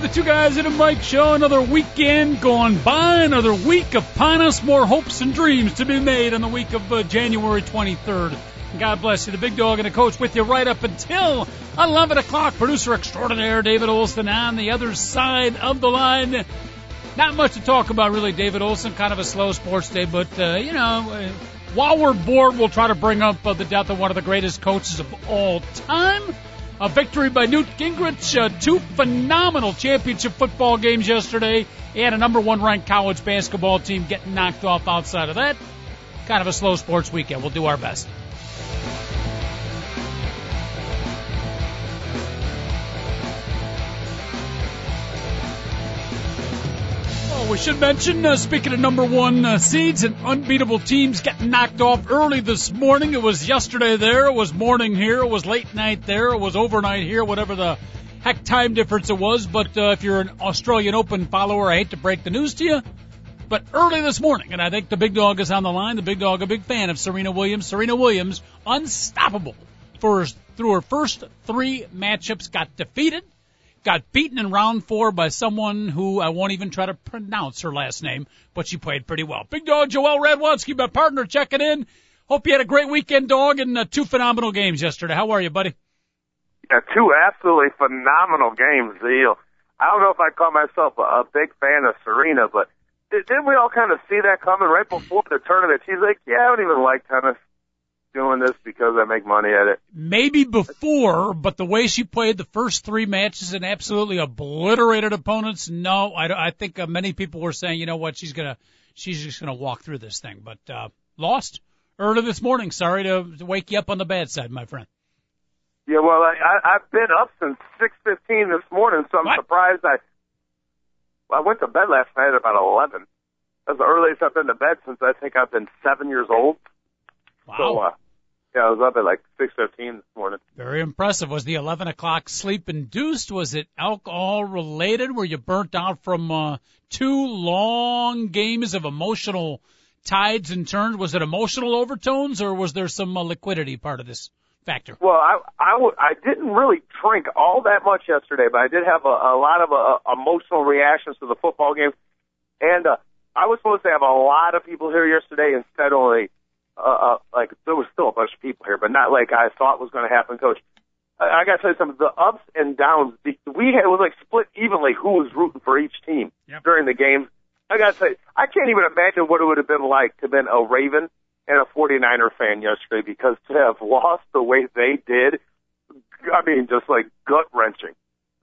The Two Guys and a Mic Show. Another weekend gone by, another week upon us. More hopes and dreams to be made on the week of uh, January 23rd. God bless you. The big dog and the coach with you right up until 11 o'clock. Producer extraordinaire David Olson on the other side of the line. Not much to talk about, really, David Olson. Kind of a slow sports day, but, uh, you know, uh, while we're bored, we'll try to bring up uh, the death of one of the greatest coaches of all time. A victory by Newt Gingrich, uh, two phenomenal championship football games yesterday, and a number one ranked college basketball team getting knocked off outside of that. Kind of a slow sports weekend. We'll do our best. We should mention, uh, speaking of number one uh, seeds and unbeatable teams getting knocked off early this morning. It was yesterday there, it was morning here, it was late night there, it was overnight here, whatever the heck time difference it was. But uh, if you're an Australian Open follower, I hate to break the news to you. But early this morning, and I think the big dog is on the line. The big dog, a big fan of Serena Williams. Serena Williams, unstoppable for through her first three matchups, got defeated got beaten in round four by someone who I won't even try to pronounce her last name, but she played pretty well. Big dog Joel Radwanski, my partner, checking in. Hope you had a great weekend, dog, and uh, two phenomenal games yesterday. How are you, buddy? Yeah, two absolutely phenomenal games, Zeal. I don't know if I call myself a, a big fan of Serena, but didn't we all kind of see that coming right before the tournament? She's like, yeah, I don't even like tennis doing this because I make money at it. Maybe before, but the way she played the first three matches and absolutely obliterated opponents, no, I, I think uh, many people were saying, you know what, she's gonna, she's just gonna walk through this thing, but uh, lost early this morning. Sorry to, to wake you up on the bad side, my friend. Yeah, well, I, I, I've been up since six fifteen this morning, so I'm What? surprised. I I went to bed last night at about eleven. That's the earliest I've been to bed since I think I've been seven years old. Wow. So, uh, yeah, I was up at like six fifteen this morning. Very impressive. Was the 11 o'clock sleep induced? Was it alcohol related? Were you burnt out from uh, two long games of emotional tides and turns? Was it emotional overtones or was there some uh, liquidity part of this factor? Well, I I, w- I didn't really drink all that much yesterday, but I did have a, a lot of uh, emotional reactions to the football game, and uh, I was supposed to have a lot of people here yesterday. Instead, only uh, uh, like there was still a bunch of people here, but not like I thought was going to happen, Coach. I, I got to tell you something. The ups and downs, the, we had it was like split evenly who was rooting for each team Yep. during the game. I got to say, I can't even imagine what it would have been like to have been a Raven and a 49er fan yesterday because to have lost the way they did, I mean, just like gut wrenching.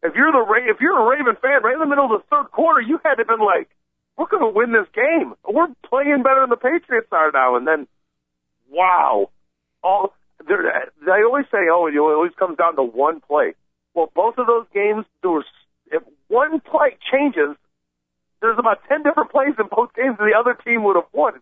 If you're the Ra- if you're a Raven fan, right in the middle of the third quarter, you had to have been like, we're going to win this game. We're playing better than the Patriots are now. And then, wow, all they always say, oh, it always comes down to one play. Well, both of those games, there was if one play changes, there's about ten different plays in both games, the other team would have won.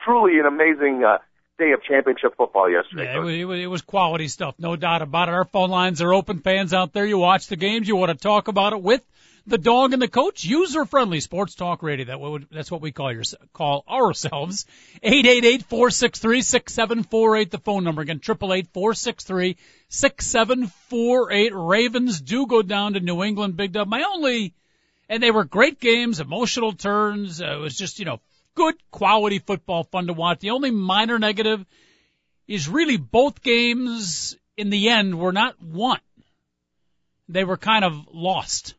Truly an amazing uh, day of championship football yesterday. Yeah, it was, it, was, it was quality stuff, no doubt about it. Our phone lines are open. Fans out there, you watch the games, you want to talk about it with the dog and the coach. User friendly sports talk radio. That would, that's what we call your, call ourselves. Eight eight eight four six three six seven four eight. The phone number again. Triple eight four six three six seven four eight. Ravens do go down to New England. Big Dub. My only, and they were great games, emotional turns. Uh, it was just you know good quality football, fun to watch. The only minor negative is really both games in the end were not won. They were kind of lost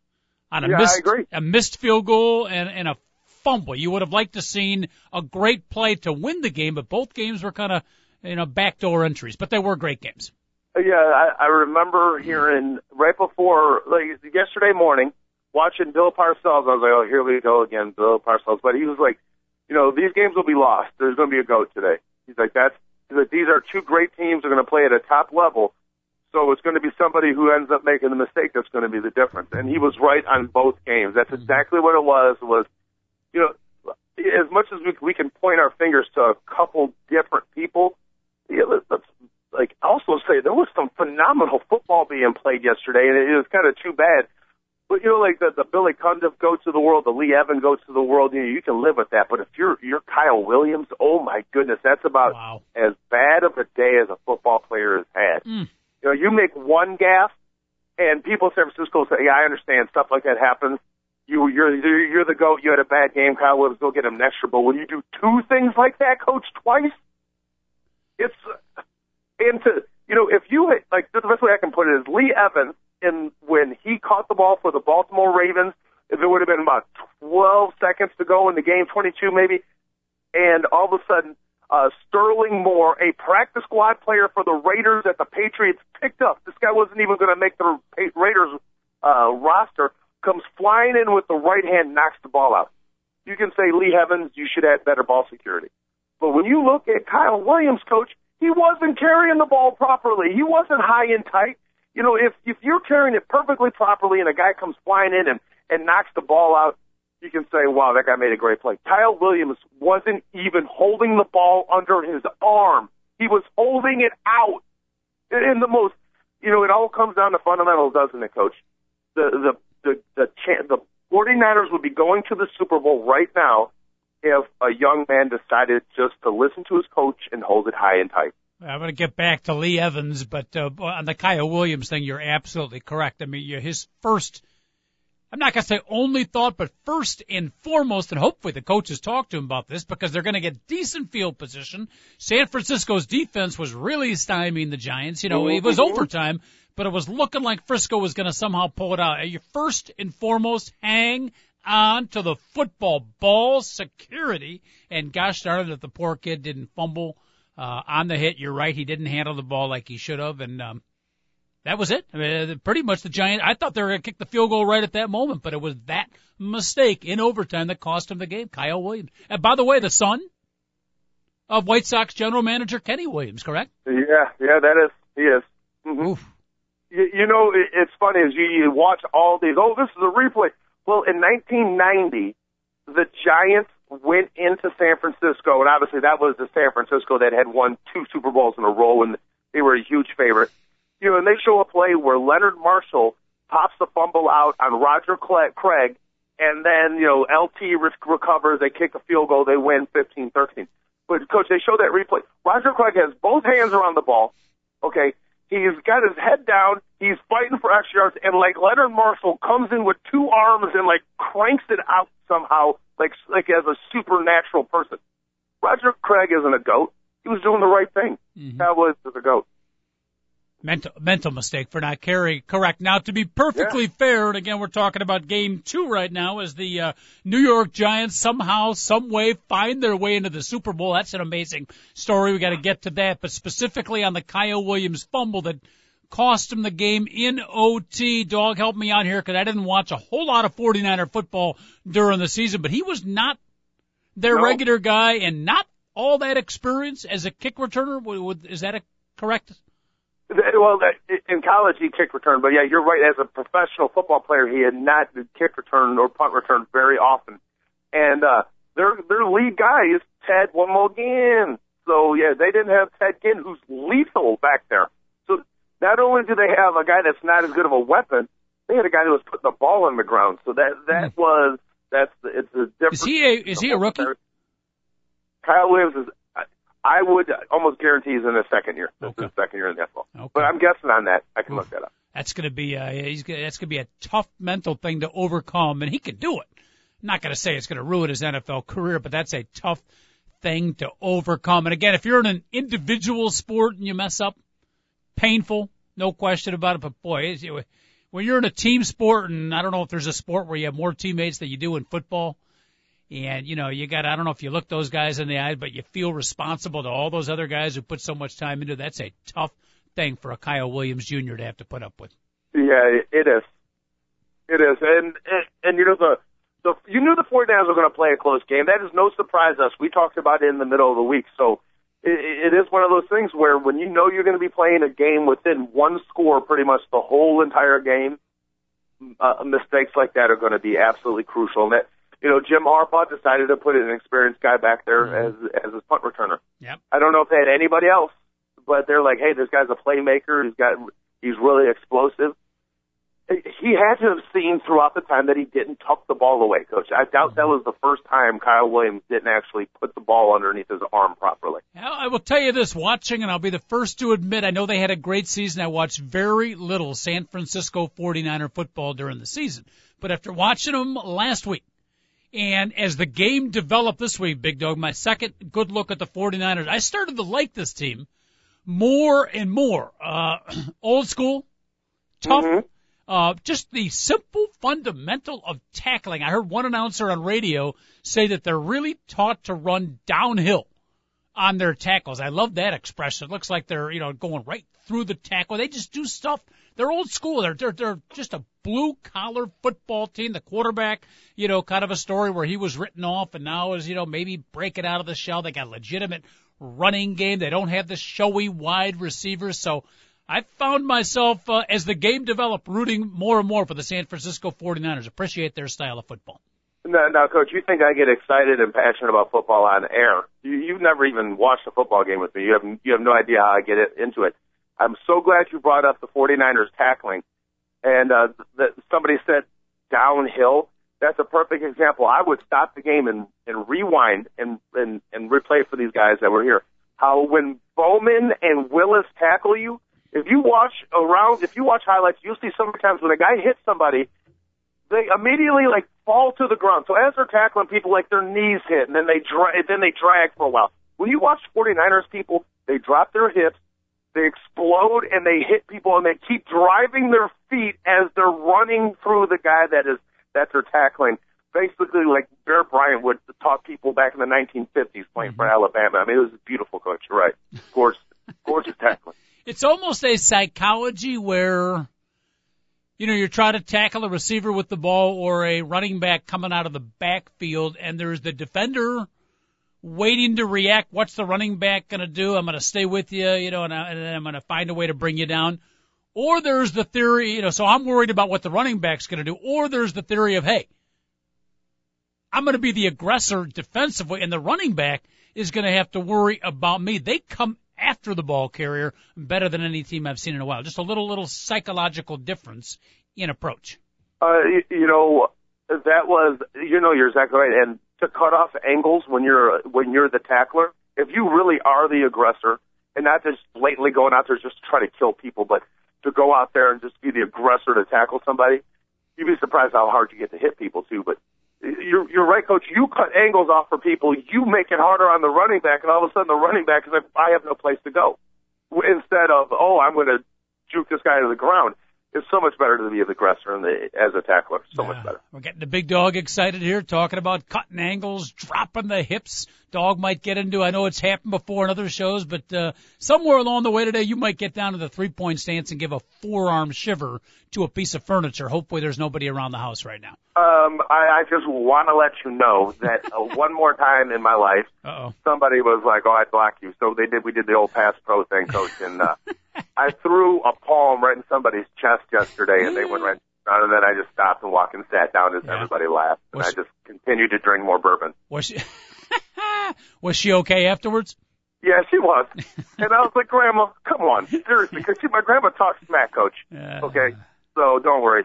on a Yeah, missed a missed field goal and, and a fumble. You would have liked to seen a great play to win the game, but both games were kind of you know backdoor entries. But they were great games. Yeah, I, I remember hearing right before, like yesterday morning, watching Bill Parcells. I was like, oh, here we go again, Bill Parcells. But he was like, you know, these games will be lost. There's going to be a goat today. He's like, that's he's like, these are two great teams. They're going to play at a top level. So it's going to be somebody who ends up making the mistake that's going to be the difference. And he was right on both games. That's mm-hmm. exactly what it was. Was you know, as much as we, we can point our fingers to a couple different people, yeah, let's, let's like also say there was some phenomenal football being played yesterday, and it was kind of too bad. But you know, like the, the Billy Cundiff goes to the world, the Lee Evans goes to the world. You know, you can live with that. But if you're you're Kyle Williams, oh my goodness, that's about Wow. as bad of a day as a football player has had. Mm. You know, you make one gaff, and people in San Francisco say, "Yeah, I understand stuff like that happens." You, you're you're you're the goat. You had a bad game, Kyle Williams. Go get him next year. But when you do two things like that, coach, twice, it's and to you know if you like the best way I can put it is Lee Evans in when he caught the ball for the Baltimore Ravens. It would have been about 12 seconds to go in the game, 22 maybe, and all of a sudden uh, Sterling Moore, a practice squad player for the Raiders that the Patriots picked up. This guy wasn't even going to make the Raiders uh, roster. Comes flying in with the right hand, knocks the ball out. You can say Lee Evans, you should have better ball security. But when you look at Kyle Williams, coach, he wasn't carrying the ball properly. He wasn't high and tight. You know, if if you're carrying it perfectly properly and a guy comes flying in and and knocks the ball out, you can say, wow, that guy made a great play. Kyle Williams wasn't even holding the ball under his arm. He was holding it out. In the most, you know, it all comes down to fundamentals, doesn't it, coach? The, the, the, the, chan the 49ers would be going to the Super Bowl right now if a young man decided just to listen to his coach and hold it high and tight. I'm going to get back to Lee Evans, but uh, on the Kyle Williams thing, you're absolutely correct. I mean, his first, I'm not going to say only thought, but first and foremost, and hopefully the coaches talk to him about this because they're going to get decent field position. San Francisco's defense was really stymieing the Giants. You know, it was Mhm. overtime, but it was looking like Frisco was going to somehow pull it out. You first and foremost hang on to the football ball security, and gosh darn it, if the poor kid didn't fumble uh, on the hit. You're right. He didn't handle the ball like he should have. And, um, that was it. I mean, pretty much the Giants, I thought they were going to kick the field goal right at that moment, but it was that mistake in overtime that cost him the game. Kyle Williams. And by the way, the son of White Sox general manager Kenny Williams, correct? Yeah, yeah, that is, he is. hmm Oof. You, you know, it, it's funny as you, you watch all these. Oh, this is a replay. Well, in 1990, the Giants went into San Francisco, and obviously that was the San Francisco that had won two Super Bowls in a row, and they were a huge favorite. You know, and they show a play where Leonard Marshall pops the fumble out on Roger Craig, and then you know LT re- recovers, they kick a field goal, they win 15-13. But coach, they show that replay. Roger Craig has both hands around the ball. Okay, he's got his head down, he's fighting for extra yards, and like Leonard Marshall comes in with two arms and like cranks it out somehow, like like as a supernatural person. Roger Craig isn't a goat. He was doing the right thing. Mhm. That was the goat. Mental, mental mistake for not carrying. Correct. Now, to be perfectly fair, and again, we're talking about game two right now, as the uh, New York Giants somehow, some way, find their way into the Super Bowl. That's an amazing story. We got to get to that. But specifically on the Kyle Williams fumble that cost him the game in OT. Dog, help me out here because I didn't watch a whole lot of 49er football during the season, but he was not their No. regular guy and not all that experience as a kick returner. Is that a correct? Well, that- in college he kicked return, but yeah, you're right. As a professional football player, he had not kick return or punt return very often. And uh, their their lead guy is Ted Wimogian. So yeah, they didn't have Ted Ginn, who's lethal back there. Not only do they have a guy that's not as good of a weapon, they had a guy who was putting the ball on the ground. So that that was that's the, it's a different. Is he a is he a rookie? Kyle Williams is. I- I would almost guarantee he's in his second year. This Okay. is his second year in the NFL. Okay. But I'm guessing on that. I can look that up. That's going to be uh, he's gonna, that's going to be a tough mental thing to overcome, and he can do it. I'm not going to say it's going to ruin his NFL career, but that's a tough thing to overcome. And again, if you're in an individual sport and you mess up, painful, no question about it. But boy, it's, when you're in a team sport, and I don't know if there's a sport where you have more teammates than you do in football. And you know, you got I don't know if you look those guys in the eye, but you feel responsible to all those other guys who put so much time into it. That's a tough thing for a Kyle Williams Jr. to have to put up with. Yeah, it is. It is, and and, and you know the the you knew the 49ers were going to play a close game. That is no surprise to us. We talked about it in the middle of the week, so it, it is one of those things where when you know you're going to be playing a game within one score, pretty much the whole entire game, uh, mistakes like that are going to be absolutely crucial. And that you know, Jim Harbaugh decided to put an experienced guy back there Mhm. as as his punt returner. Yep. I don't know if they had anybody else, but they're like, hey, this guy's a playmaker. He's got he's really explosive. He had to have seen throughout the time that he didn't tuck the ball away, coach. I doubt that was the first time Kyle Williams didn't actually put the ball underneath his arm properly. I will tell you this, watching, and I'll be the first to admit, I know they had a great season. I watched very little San Francisco 49er football during the season. But after watching them last week, and as the game developed this week, Big Dog, my second good look at the 49ers, I started to like this team more and more. Uh, old school, tough, Mhm. Uh, just the simple fundamental of tackling. I heard one announcer on radio say that they're really taught to run downhill on their tackles. I love that expression. It looks like they're, you know, going right through the tackle. They just do stuff. They're old school. They're, they're, they're just a blue collar football team. The quarterback, you know, kind of a story where he was written off and now is, you know, maybe breaking out of the shell. They got a legitimate running game. They don't have the showy wide receivers. So I found myself, uh, as the game developed, rooting more and more for the San Francisco 49ers. Appreciate their style of football. Now, now, coach, you think I get excited and passionate about football on air? You, you've never even watched a football game with me. You have you have no idea how I get it, into it. I'm so glad you brought up the 49ers tackling, and uh, that somebody said downhill. That's a perfect example. I would stop the game and, and rewind and, and and replay for these guys that were here. How when Bowman and Willis tackle you, if you watch around, if you watch highlights, you'll see sometimes when a guy hits somebody, they immediately like fall to the ground. So as they're tackling people, like their knees hit, and then they dra- then they drag for a while. When you watch 49ers people, they drop their hips, they explode, and they hit people, and they keep driving their feet as they're running through the guy that is that they're tackling. Basically, like Bear Bryant would taught people back in the 1950s playing for mm-hmm. Alabama. I mean, it was a beautiful coach. Right. Gorgeous, gorgeous tackling. It's almost a psychology where you know you're trying to tackle a receiver with the ball or a running back coming out of the backfield and there's the defender waiting to react. What's the running back going to do? I'm going to stay with you you know and, I, and then i'm going to find a way to bring you down. Or there's the theory you know so i'm worried about what the running back's going to do. Or there's the theory of hey i'm going to be the aggressor defensively and the running back is going to have to worry about me. They come after the ball carrier better than any team I've seen in a while. Just a little little psychological difference in approach. Uh, you, you know, that was, you know, you're exactly right. And to cut off angles when you're when you're the tackler, if you really are the aggressor, and not just blatantly going out there just to try to kill people, but to go out there and just be the aggressor to tackle somebody, you'd be surprised how hard you get to hit people too. But you're you're right, coach. You cut angles off for people. You make it harder on the running back, and all of a sudden the running back is like, I have no place to go. Instead of, oh, I'm going to juke this guy to the ground. It's so much better to be the aggressor and the, as a tackler. So much better. We're getting the big dog excited here, talking about cutting angles, dropping the hips. Dog might get into. I know it's happened before in other shows, but uh, somewhere along the way today, you might get down to the three point stance and give a forearm shiver to a piece of furniture. Hopefully, there's nobody around the house right now. Um, I, I just want to let you know that uh, one more time in my life, Uh oh. somebody was like, "Oh, I'd block you." So they did. We did the old pass pro thing, coach, and uh, I threw a palm right in somebody's chest yesterday, and they went right. And then I just stopped and walked and sat down as Yeah. everybody laughed, and Was- I just continued to drink more bourbon. Was she? was she okay afterwards? Yeah, she was, and I was like, "Grandma, come on, seriously," because my grandma talks smack, coach. Yeah. Okay, so don't worry,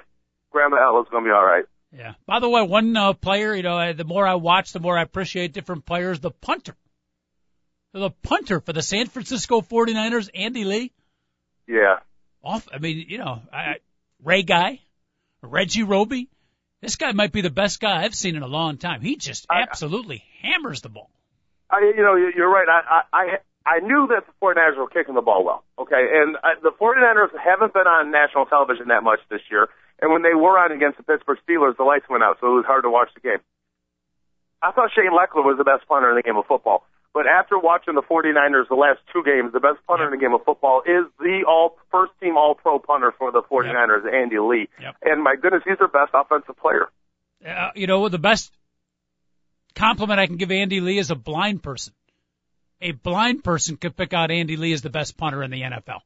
Grandma Ella's gonna be all right. Yeah. By the way, one uh, player, you know, uh, the more I watch, the more I appreciate different players. The punter, the punter for the San Francisco 49ers, Andy Lee. Yeah, Off. I mean, you know, I, Ray Guy, Reggie Roby. This guy might be the best guy I've seen in a long time. He just I- absolutely hammers the ball. I, you know, you- you're right. I, I, I, I knew that the 49ers were kicking the ball well. Okay, and uh, the 49ers haven't been on national television that much this year. And when they were on against the Pittsburgh Steelers, the lights went out, so it was hard to watch the game. I thought Shane Lechler was the best punter in the game of football. But after watching the 49ers the last two games, the best punter in the game of football is the all first team all pro punter for the 49ers, Andy Lee. Yep. And my goodness, he's their best offensive player. Uh, you know, the best compliment I can give Andy Lee is a blind person. A blind person could pick out Andy Lee as the best punter in the NFL.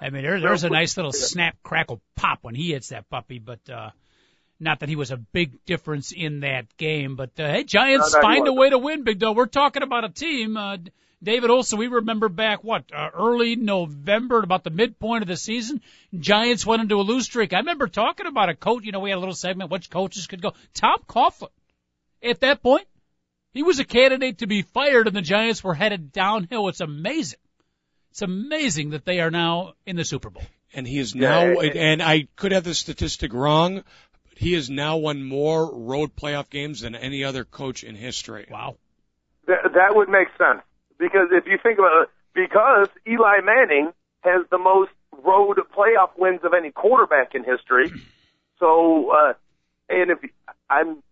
I mean, there, there's a nice little snap, crackle, pop when he hits that puppy. But uh, Not that he was a big difference in that game, but uh, hey, Giants No, no, find a way to win, Big Dog. We're talking about a team, uh, David Olson. We remember back what uh, early November, about the midpoint of the season, Giants went into a lose streak. I remember talking about a coach. You know, we had a little segment which coaches could go. Tom Coughlin, at that point, he was a candidate to be fired, and the Giants were headed downhill. It's amazing. It's amazing that they are now in the Super Bowl. and he is now, and I could have the statistic wrong, but he has now won more road playoff games than any other coach in history. Wow. That, that would make sense because if you think about it, because Eli Manning has the most road playoff wins of any quarterback in history. So, uh, and if I'm,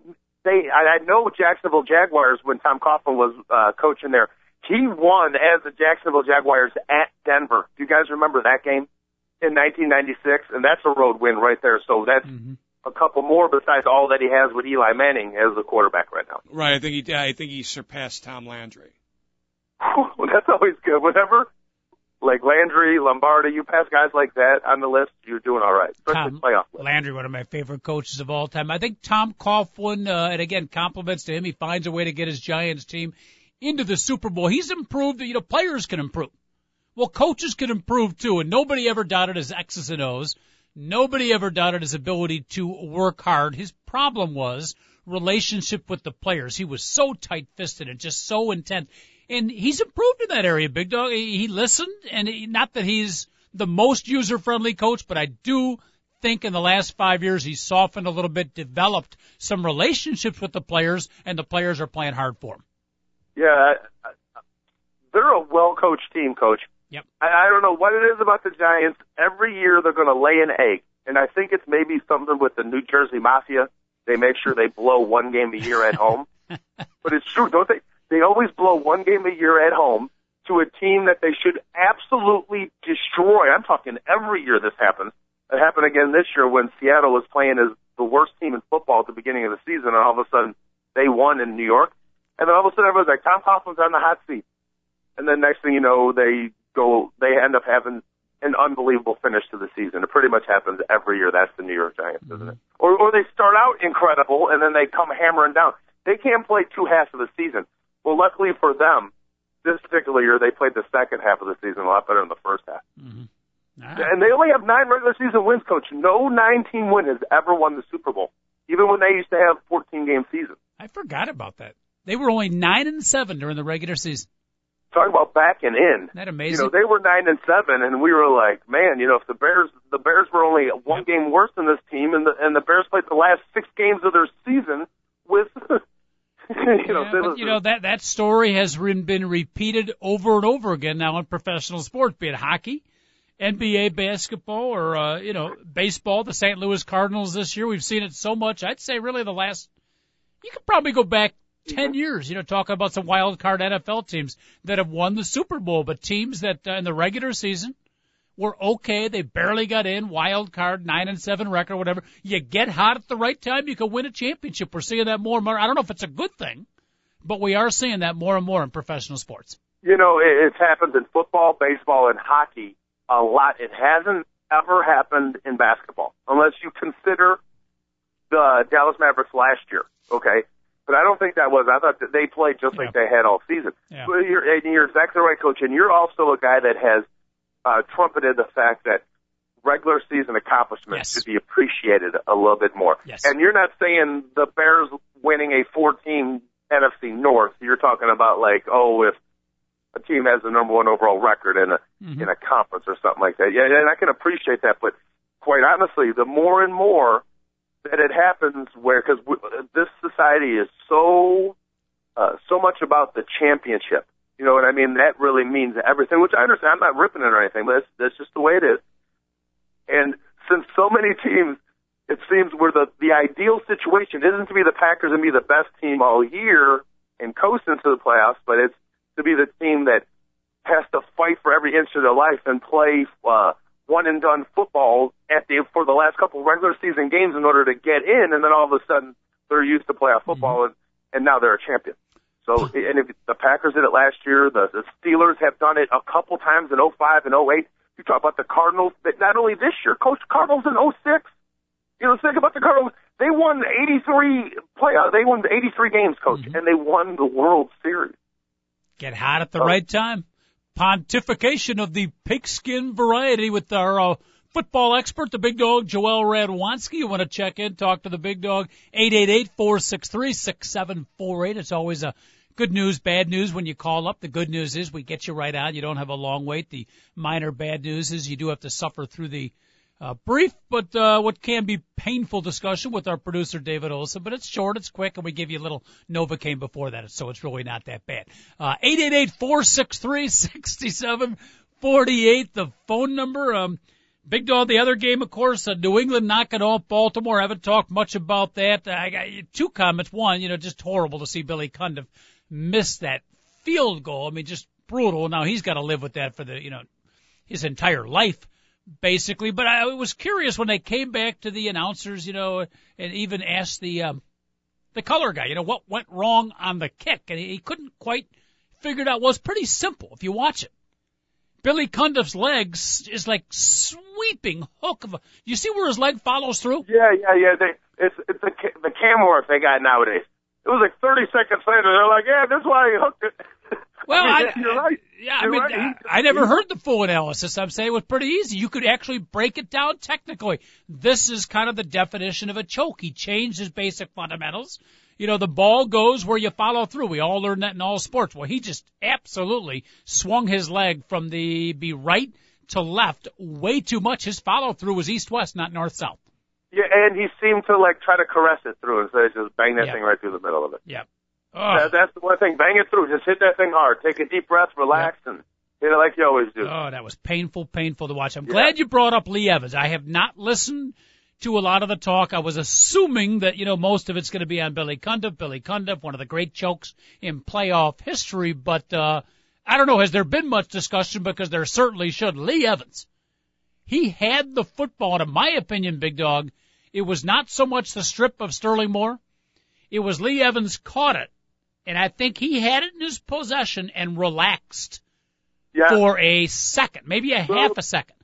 they, I, I know Jacksonville Jaguars when Tom Coughlin was uh, coaching there. He won as the Jacksonville Jaguars at Denver. Do you guys remember that game in 1996? And that's a road win right there. So that's Mhm. a couple more besides all that he has with Eli Manning as the quarterback right now. Right. I think he, I think he surpassed Tom Landry. Well, that's always good. Whenever, like Landry, Lombardi, you pass guys like that on the list, you're doing all right. Especially Tom playoff list. Landry, one of my favorite coaches of all time. I think Tom Coughlin, uh, and again, compliments to him. He finds a way to get his Giants team into the Super Bowl. He's improved. You know, players can improve. Well, coaches can improve too, and nobody ever doubted his X's and O's. Nobody ever doubted his ability to work hard. His problem was relationship with the players. He was so tight-fisted and just so intent. And he's improved in that area, Big Dog. He, he listened, and he, not that he's the most user-friendly coach, but I do think in the last five years he's softened a little bit, developed some relationships with the players, and the players are playing hard for him. Yeah, they're a well-coached team, coach. Yep. I, I don't know what it is about the Giants. Every year they're going to lay an egg, and I think it's maybe something with the New Jersey Mafia. They make sure they blow one game a year at home, but it's true, don't they? They always blow one game a year at home to a team that they should absolutely destroy. I'm talking every year this happens. It happened again this year when Seattle was playing as the worst team in football at the beginning of the season, and all of a sudden they won in New York. And then all of a sudden everyone's like, Tom Coughlin's on the hot seat. And then next thing you know, they go, they end up having an unbelievable finish to the season. It pretty much happens every year. That's the New York Giants, isn't it? Mm-hmm. Or, or they start out incredible and then they come hammering down. They can't play two halves of the season. Well, luckily for them, this particular year they played the second half of the season a lot better than the first half. Mm-hmm. All right. And they only have nine regular season wins, coach. No nine team win has ever won the Super Bowl, even when they used to have 14 game seasons. I forgot about that. They were only nine and seven during the regular season. Talk about backing in. Isn't that You amazing? know, they were nine and seven, and we were like, man, you know, if the Bears, the Bears were only one game worse than this team, and the and the Bears played the last six games of their season you know, Yeah, but you know that that story has been repeated over and over again now in professional sports, be it hockey, NBA basketball, or uh, you know baseball. The St. Louis Cardinals this year, we've seen it so much. I'd say really the last, you could probably go back ten years. You know, talking about some wild card NFL teams that have won the Super Bowl, but teams that uh, in the regular season were okay. They barely got in, wild card, nine and seven record, whatever. You get hot at the right time, you can win a championship. We're seeing that more and more. I don't know if it's a good thing, but we are seeing that more and more in professional sports. you know, it, it's happened in football, baseball, and hockey a lot. It hasn't ever happened in basketball, unless you consider the Dallas Mavericks last year. Okay, but I don't think that was. I thought that they played just like they had all season. Yeah. But you're, and you're exactly right, coach. And you're also a guy that has uh, trumpeted the fact that regular season accomplishments Yes. should be appreciated a little bit more. Yes. And you're not saying the Bears winning a 14 NFC North. You're talking about like, oh, if a team has the number one overall record in a Mm-hmm. in a conference or something like that. Yeah, and I can appreciate that, but quite honestly, the more and more that it happens, where because this society is so uh, so much about the championship. You know what I mean? That really means everything. Which I understand. I'm not ripping it or anything, but that's, that's just the way it is. And since so many teams, it seems where the the ideal situation isn't to be the Packers and be the best team all year and coast into the playoffs, but it's to be the team that has to fight for every inch of their life and play uh, one and done football at the for the last couple of regular season games in order to get in, and then all of a sudden they're used to playoff football and and now they're a champion. So and if the Packers did it last year, the, the Steelers have done it a couple times in 05 and 08. You talk about the Cardinals, but not only this year, Coach Cardinals in 06. You know, think about the Cardinals. they won 83 play. Uh, they won 83 games, coach, Mm-hmm. and they won the World Series. Get hot at the Oh. right time. Pontification of the pigskin variety with our uh, football expert, the big dog, Joel Radwanski. You want to check in, talk to the big dog, 888-463-6748. It's always a good news, bad news when you call up. The good news is we get you right out. You don't have a long wait. The minor bad news is you do have to suffer through the uh, brief, but uh, what can be painful discussion with our producer David Olson. But it's short, it's quick, and we give you a little Novocaine before that, so it's really not that bad. Uh, eight eight eight four six three sixty seven forty eight. The phone number. Um, Big dog. The other game, of course, uh, New England knocking off Baltimore. I haven't talked much about that. I got two comments. One, you know, just horrible to see Billy Cundiff miss that field goal. I mean, just brutal. Now he's got to live with that for the, you know, his entire life basically. But I was curious when they came back to the announcers, you know, and even asked the um, the color guy, you know, what went wrong on the kick, and he, couldn't quite figure it out. Well, it's pretty simple if you watch it. Billy Cundiff's legs is like sweeping hook of a. You see where his leg follows through? Yeah, yeah, yeah. They, it's it's the the cam work they got nowadays. It was like 30 seconds later. They're like, yeah, this is why he hooked it. Well, I mean, I, you're right. Yeah, You're mean, right. I, I never heard the full analysis. I'm saying it was pretty easy. You could actually break it down technically. This is kind of the definition of a choke. He changed his basic fundamentals. You know, the ball goes where you follow through. We all learn that in all sports. Well, he just absolutely swung his leg from the be right to left way too much. His follow through was east west, not north south. Yeah, and he seemed to like try to caress it through instead of just bang that Yeah. thing right through the middle of it. Yep. That, that's the one thing. Bang it through. Just hit that thing hard. Take a deep breath, relax, and hit it like you always do. Oh, that was painful, painful to watch. I'm Yeah. glad you brought up Lee Evans. I have not listened to a lot of the talk. I was assuming that, you know, most of it's going to be on Billy Cundiff. Billy Cundiff, one of the great chokes in playoff history, but, uh, I don't know, has there been much discussion because there certainly should. Lee Evans, he had the football, and in my opinion, big dog, it was not so much the strip of Sterling Moore. It was Lee Evans caught it, and I think he had it in his possession and relaxed yeah. for a second, maybe a half a second.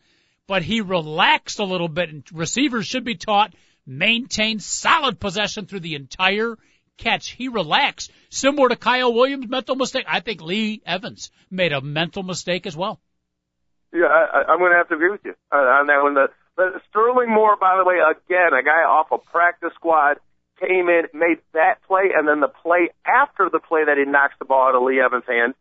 But he relaxed a little bit, and receivers should be taught maintain solid possession through the entire catch. He relaxed, similar to Kyle Williams' mental mistake. I think Lee Evans made a mental mistake as well. Yeah, I, I'm going to have to agree with you uh, on that one. The, the Sterling Moore, by the way, again, a guy off a practice squad came in, made that play, and then the play after the play that he knocks the ball out of Lee Evans' hand,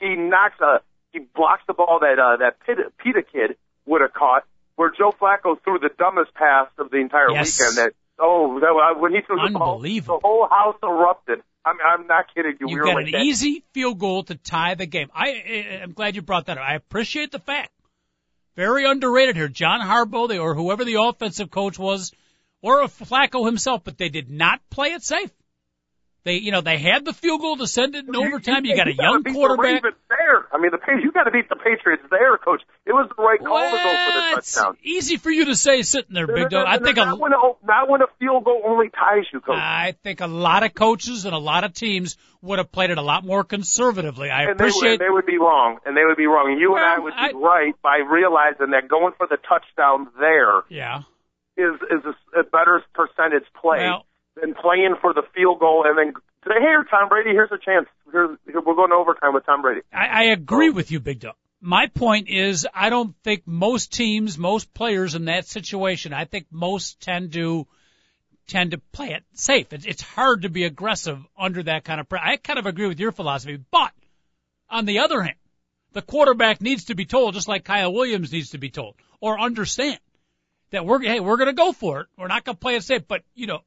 he knocks a he blocks the ball that uh, that Pitta, Pitta kid would have caught, where Joe Flacco threw the dumbest pass of the entire Yes. weekend. That oh, that, uh, when he threw the ball, Unbelievable. the whole house erupted. I'm I'm not kidding you. You we were got like an that. easy field goal to tie the game. I, I I'm glad you brought that up. I appreciate the fact. Very underrated here. John Harbaugh, or whoever the offensive coach was, or Flacco himself, but they did not play it safe. They, you know, they had the field goal to send it in overtime. You got a gotta young quarterback. The there. I mean, the you got to beat the Patriots there, coach. It was the right call to go for Well, the it's touchdown. easy for you to say sitting there, big dog. I think a, not when, a, not when a field goal only ties you, coach. I think a lot of coaches and a lot of teams would have played it a lot more conservatively. I and they, would- appreciate. they would be wrong, and they would be wrong. You and I Well, would be I- right by realizing that going for the touchdown there Yeah. is is a, a better percentage play Well, than playing for the field goal and then say, "Here, Tom Brady, here's a chance. Here's, here, we're going to overtime with Tom Brady." I, I agree with you, Big Dog. My point is, I don't think most teams, most players in that situation, I think most tend to tend to play it safe. It's, it's hard to be aggressive under that kind of pressure. I kind of agree with your philosophy, but on the other hand, the quarterback needs to be told, just like Kyle Williams needs to be told, or understand that we're hey, we're going to go for it. We're not going to play it safe, but you know,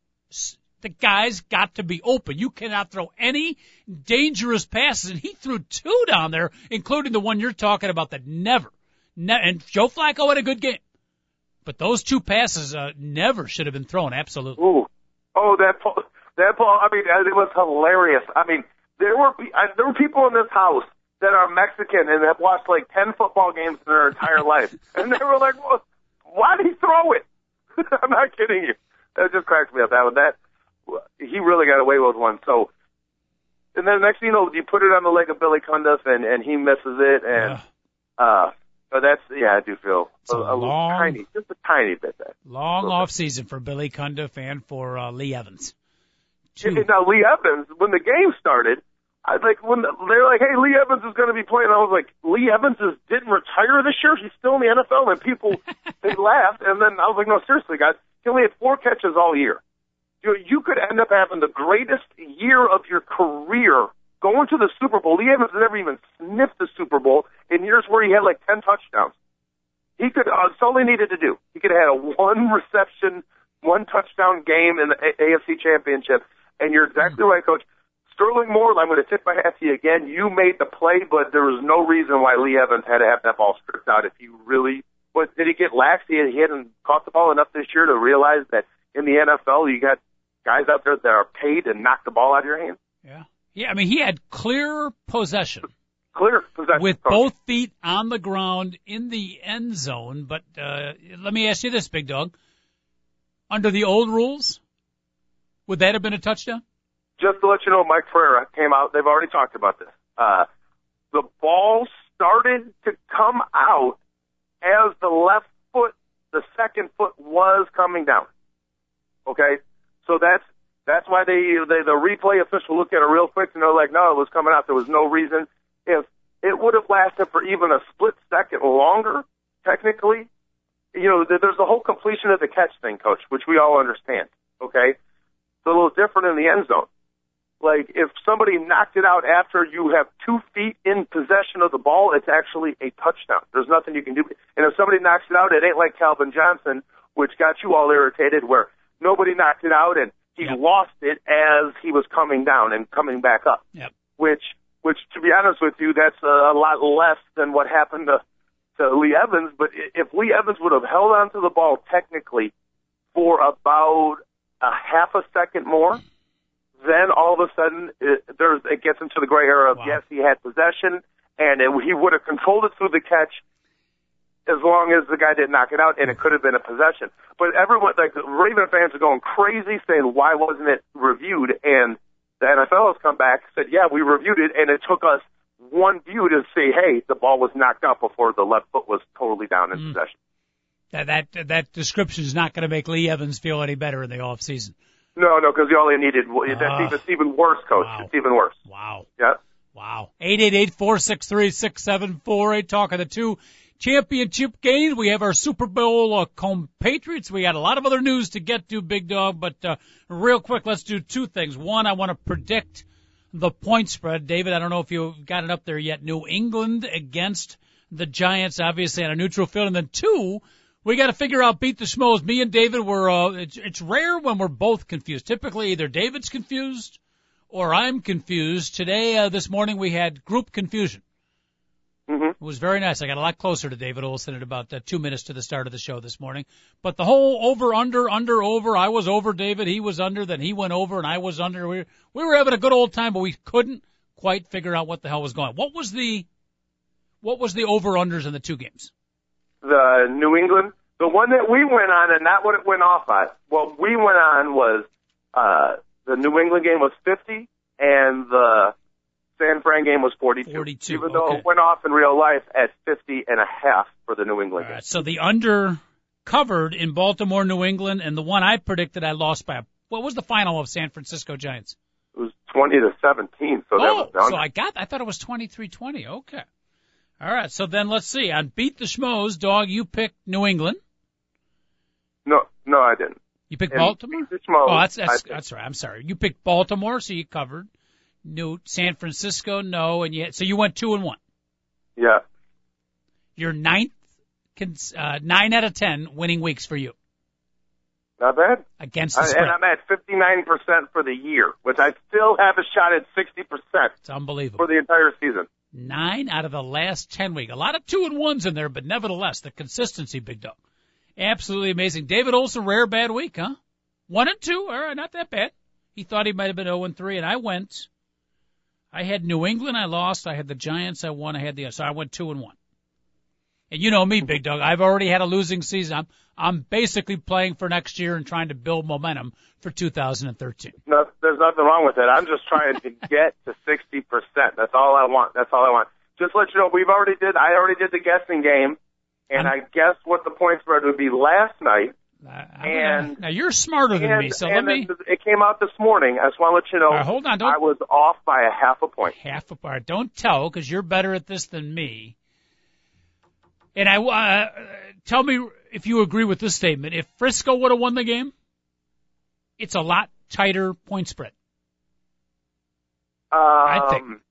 the guy's got to be open. You cannot throw any dangerous passes, and he threw two down there, including the one you're talking about that never. Ne- and Joe Flacco had a good game, but those two passes uh, never should have been thrown. Absolutely. Ooh, oh that ball, that ball. I mean, it was hilarious. I mean, there were I, there were people in this house that are Mexican and have watched like ten football games in their entire life, and they were like, well, "Why did he throw it?" I'm not kidding you. That just cracks me up. That one, that he really got away with one. So, and then next thing you know, you put it on the leg of Billy Cundiff, and and he misses it, and Uh, uh, But that's yeah, I do feel a, a a long- tiny, just a tiny bit that. Long off season for Billy Cundiff and for uh, Lee Evans. Two. Now Lee Evans, when the game started, I like when they're like, "Hey, Lee Evans is going to be playing." I was like, "Lee Evans is, didn't retire this year. He's still in the NFL." And people they laughed, and then I was like, "No, seriously, guys, he only had four catches all year. You you could end up having the greatest year of your career." Going to the Super Bowl, Lee Evans never even sniffed the Super Bowl in years where he had like ten touchdowns. He could. Uh, that's all he needed to do. He could have had a one reception, one touchdown game in the A- AFC Championship. And you're exactly right, Coach. Sterling Moore, I'm going to tip my hat to you again. You made the play, but there was no reason why Lee Evans had to have that ball stripped out. If he really, but did he get lax? He, he hadn't caught the ball enough this year to realize that in the NFL you got guys out there that are paid to knock the ball out of your hands. Yeah. Yeah, I mean, he had clear possession Clear possession. with both feet on the ground in the end zone. But uh, let me ask you this, Big Dog. Under the old rules, would that have been a touchdown? just to let you know, Mike Pereira came out. They've already talked about this. Uh, the ball started to come out as the left foot, the second foot was coming down. Okay, so that's that's why they, they the replay official looked at it real quick and they're like, no, it was coming out. There was no reason. If it would have lasted for even a split second longer, technically, you know, there's the whole completion of the catch thing, coach, which we all understand. Okay, it's a little different in the end zone. Like if somebody knocked it out after you have two feet in possession of the ball, it's actually a touchdown. There's nothing you can do. And if somebody knocks it out, it ain't like Calvin Johnson, which got you all irritated, where nobody knocked it out and he Yep. lost it as he was coming down and coming back up. Yep. Which, which to be honest with you, that's a, a lot less than what happened to to Lee Evans. But if Lee Evans would have held onto the ball technically for about a half a second more, then all of a sudden it, there's it gets into the gray area of Wow. yes, he had possession, and it, he would have controlled it through the catch as long as the guy didn't knock it out, and it could have been a possession. But everyone, like the Raven fans, are going crazy saying, "Why wasn't it reviewed?" And the NFL has come back said, "Yeah, we reviewed it, and it took us one view to see, hey, the ball was knocked out before the left foot was totally down in Mm. possession." That that that description is not going to make Lee Evans feel any better in the off season. No, no, because you only needed that's Ah. even, it's even worse, coach. Wow. It's even worse. Wow. Yeah. Wow. 888-463-6748. Talking the two championship games. We have our Super Bowl uh, compatriots. We got a lot of other news to get to, Big Dog, but uh, real quick, let's do two things. One, I want to predict the point spread. David, I don't know if you've got it up there yet. New England against the Giants, obviously on a neutral field. And then two, we got to figure out beat the schmoes. Me and David were, uh, it's, it's rare when we're both confused. Typically either David's confused or I'm confused. Today, uh, this morning, we had group confusion. Hmm It was very nice. I got a lot closer to David Olson at about uh, two minutes to the start of the show this morning. But the whole over, under, under, over, I was over David, he was under, then he went over and I was under. We were, we were having a good old time, but we couldn't quite figure out what the hell was going on. What was the, what was the over, unders in the two games? the New England, the one that we went on, and not what it went off on. What we went on was uh, the New England game was 50, and the San Fran game was 42. 42, Even though okay. it went off in real life at 50 and a half for the New England right, so the under covered in Baltimore, New England, and the one I predicted I lost by, what was the final of San Francisco Giants? It was 20 to 17, so that oh, was down. so I got. I thought it was twenty three twenty. Okay. All right. So then let's see. On beat the schmoes, dog. You picked New England. no, no, I didn't. You picked And Baltimore. Beat the Schmoes, Oh, that's that's that's right. I'm sorry. You picked Baltimore, so you covered. New San Francisco, no, and yet so you went two and one. Yeah. Your ninth, uh, nine out of ten winning weeks for you Not bad. against the I, spread. and I'm at 59% for the year, which I still have a shot at 60% It's unbelievable. for the entire season. Nine out of the last ten weeks. A lot of two and ones in there, but nevertheless, the consistency, big dog. Absolutely amazing. David Olson, rare bad week, huh? One and two, all right, not that bad. He thought he might have been 0 and 3, and I went. I had New England, I lost. I had the Giants, I won. I had the so I went two and one. And you know me, big dog. I've already had a losing season. I'm I'm basically playing for next year and trying to build momentum for 2013. No, there's nothing wrong with it. I'm just trying to get to 60%. That's all I want. That's all I want. Just let you know, we've already did, I already did the guessing game and I guessed what the point spread would be last night. And- now you're smarter than and, me, so let me it came out this morning. I just want to let you know right, hold on, don't- I was off by a half a point. half a point. Don't tell, because you're better at this than me. And I uh, tell me if you agree with this statement. If Frisco would have won the game, it's a lot tighter point spread. Um, think.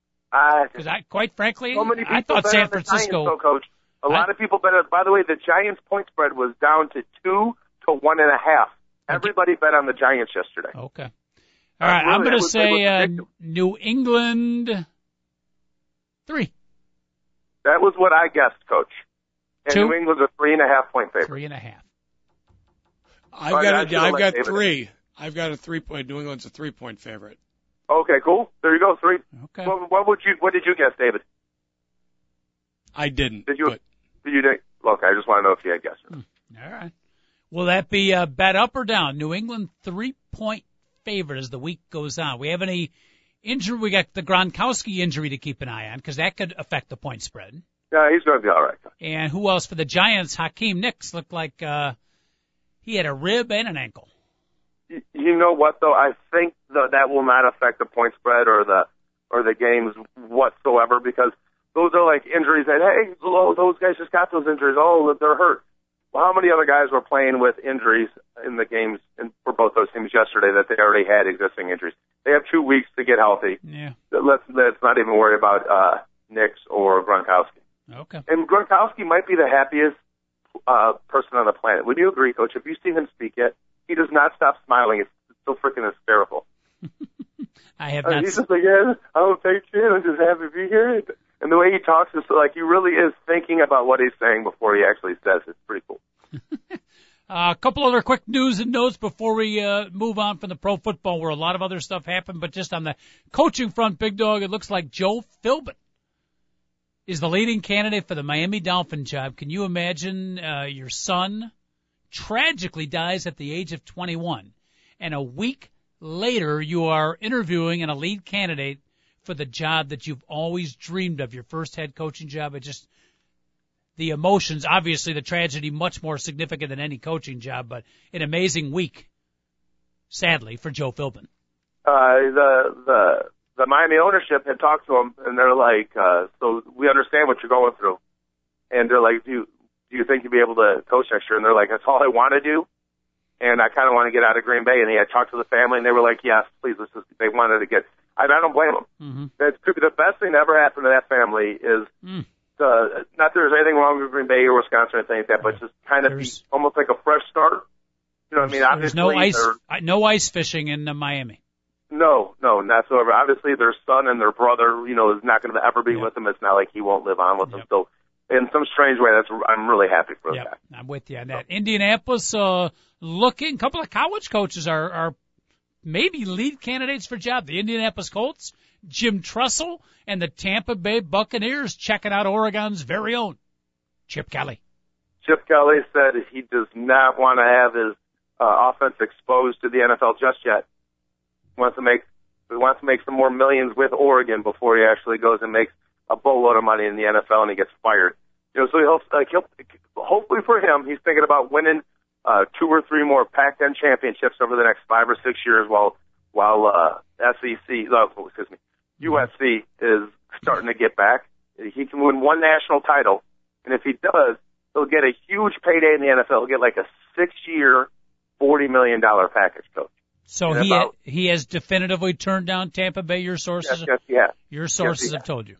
Because I, quite frankly, so I thought San Francisco. Giants, though, coach. A lot of people bet. on- By the way, the Giants' point spread was down to two to one and a half. Everybody bet on the Giants yesterday. Okay. All right, really, I'm going to say uh. New England three, That was what I guessed, Coach. And Two? New England's a three and a half point favorite. three and a half. I've Sorry, I got a, I've got David- three. I've got a three point. New England's a three point favorite. Okay, cool. There you go, three. Okay. What, what would you? What did you guess, David? I didn't. Did you- But Did you? think- Look, I just want to know if you had guessed. All right. Will that be a bet up or down? New England three point favorite as the week goes on. We have any injury? We got the Gronkowski injury to keep an eye on because that could affect the point spread. Yeah, he's going to be all right. And who else for the Giants? Hakeem Nicks looked like uh, he had a rib and an ankle. You- know what though? I think that that will not affect the point spread or the or the games whatsoever because those are like injuries that hey, those guys just got those injuries. Oh, they're hurt. Well, how many other guys were playing with injuries in the games in, for both those teams yesterday that they already had existing injuries? They have two weeks to get healthy. Yeah. Let's let's not even worry about uh, Nicks or Gronkowski. Okay. And Gronkowski might be the happiest uh, person on the planet. Would you agree, Coach? Have you seen him speak yet? He does not stop smiling. It's so freaking hysterical. I have Uh, not. he's just like, yeah, I don't take shit. I'm just happy to be here. And the way he talks is like he really is thinking about what he's saying before he actually says it. It's pretty cool. Uh, a couple other quick news and notes before we uh, move on from the pro football, where a lot of other stuff happened. But just on the coaching front, Big Dog, it looks like Joe Philbin is the leading candidate for the Miami Dolphin job. Can you imagine uh, your son tragically dies at the age of 21, and a week later you are interviewing an elite candidate for the job that you've always dreamed of, your first head coaching job? It just the emotions, obviously the tragedy much more significant than any coaching job, but an amazing week, sadly, for Joe Philbin. Uh, the the the Miami ownership had talked to him, and they're like, uh, "So we understand what you're going through," and they're like, "Do you, do you think you'll be able to coach next year?" And they're like, "That's all I want to do." And I kind of want to get out of Green Bay. And he had talked to the family, and they were like, "Yes, please." Let's just, they wanted to get. I, I don't blame them. Mm-hmm. That's could be the best thing that ever happened to that family is Mm. uh, not that there's anything wrong with Green Bay or Wisconsin or anything like that, but just kind of be There's- almost like a fresh start. You know what I mean? There's Obviously, no ice, no ice fishing in uh, Miami. no, no, not so ever. Obviously, their son and their brother, you know, is not going to ever be Yep. with them. It's not like he won't live on with them. So, in some strange way, that's I'm really happy for Yep, that. I'm with you on that. Indianapolis, uh, looking, a couple of college coaches are, are maybe lead candidates for job. The Indianapolis Colts, Jim Tressel, and the Tampa Bay Buccaneers checking out Oregon's very own Chip Kelly. Chip Kelly said he does not want to have his uh, offense exposed to the NFL just yet. He wants to make he wants to make some more millions with Oregon before he actually goes and makes a boatload of money in the NFL and he gets fired. You know, so he'll like he'll hopefully for him, he's thinking about winning uh, two or three more Pac-10 championships over the next five or six years while while uh, SEC, uh, excuse me, USC is starting to get back. He can win one national title, and if he does, he'll get a huge payday in the NFL. He'll get like a six-year, forty million dollar package, coach. So And he about- he has definitively turned down Tampa Bay. Your sources, Yes, yes, yeah. your sources he have told you.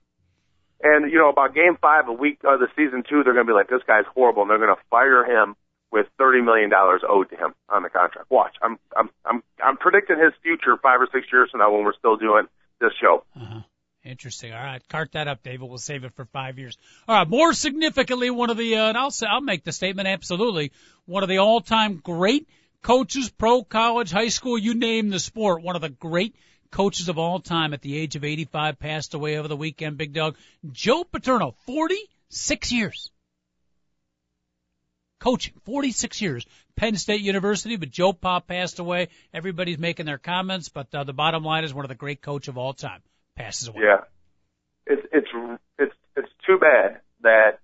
And you know, about game five, a week of the season two, they're going to be like, "This guy's horrible," and they're going to fire him with thirty million dollars owed to him on the contract. Watch, I'm I'm I'm I'm predicting his future five or six years from now when we're still doing this show. Uh-huh. Interesting. All right, cart that up, David. We'll save it for five years. All right. More significantly, one of the uh, and I'll say I'll make the statement absolutely one of the all-time great coaches, pro, college, high school, you name the sport. One of the great coaches of all time at the age of 85 passed away over the weekend. Big dog Joe Paterno, 46 years coaching, 46 years. Penn State University, but Joe Pa passed away. Everybody's making their comments, but uh, the bottom line is one of the great coach of all time passes away. Yeah, it's it's it's it's too bad that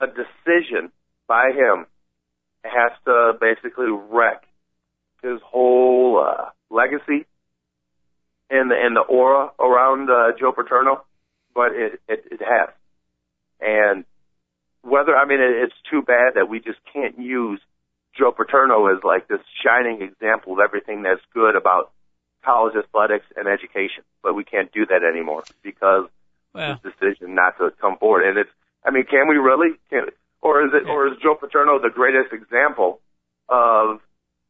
a decision by him has to basically wreck his whole uh, legacy and the and the aura around uh, Joe Paterno, but it, it it has. And whether I mean it's too bad that we just can't use Joe Paterno as like this shining example of everything that's good about college athletics and education, but we can't do that anymore because well. his decision not to come forward. And it's I mean, can we really? Can, or is it yeah. or is Joe Paterno the greatest example of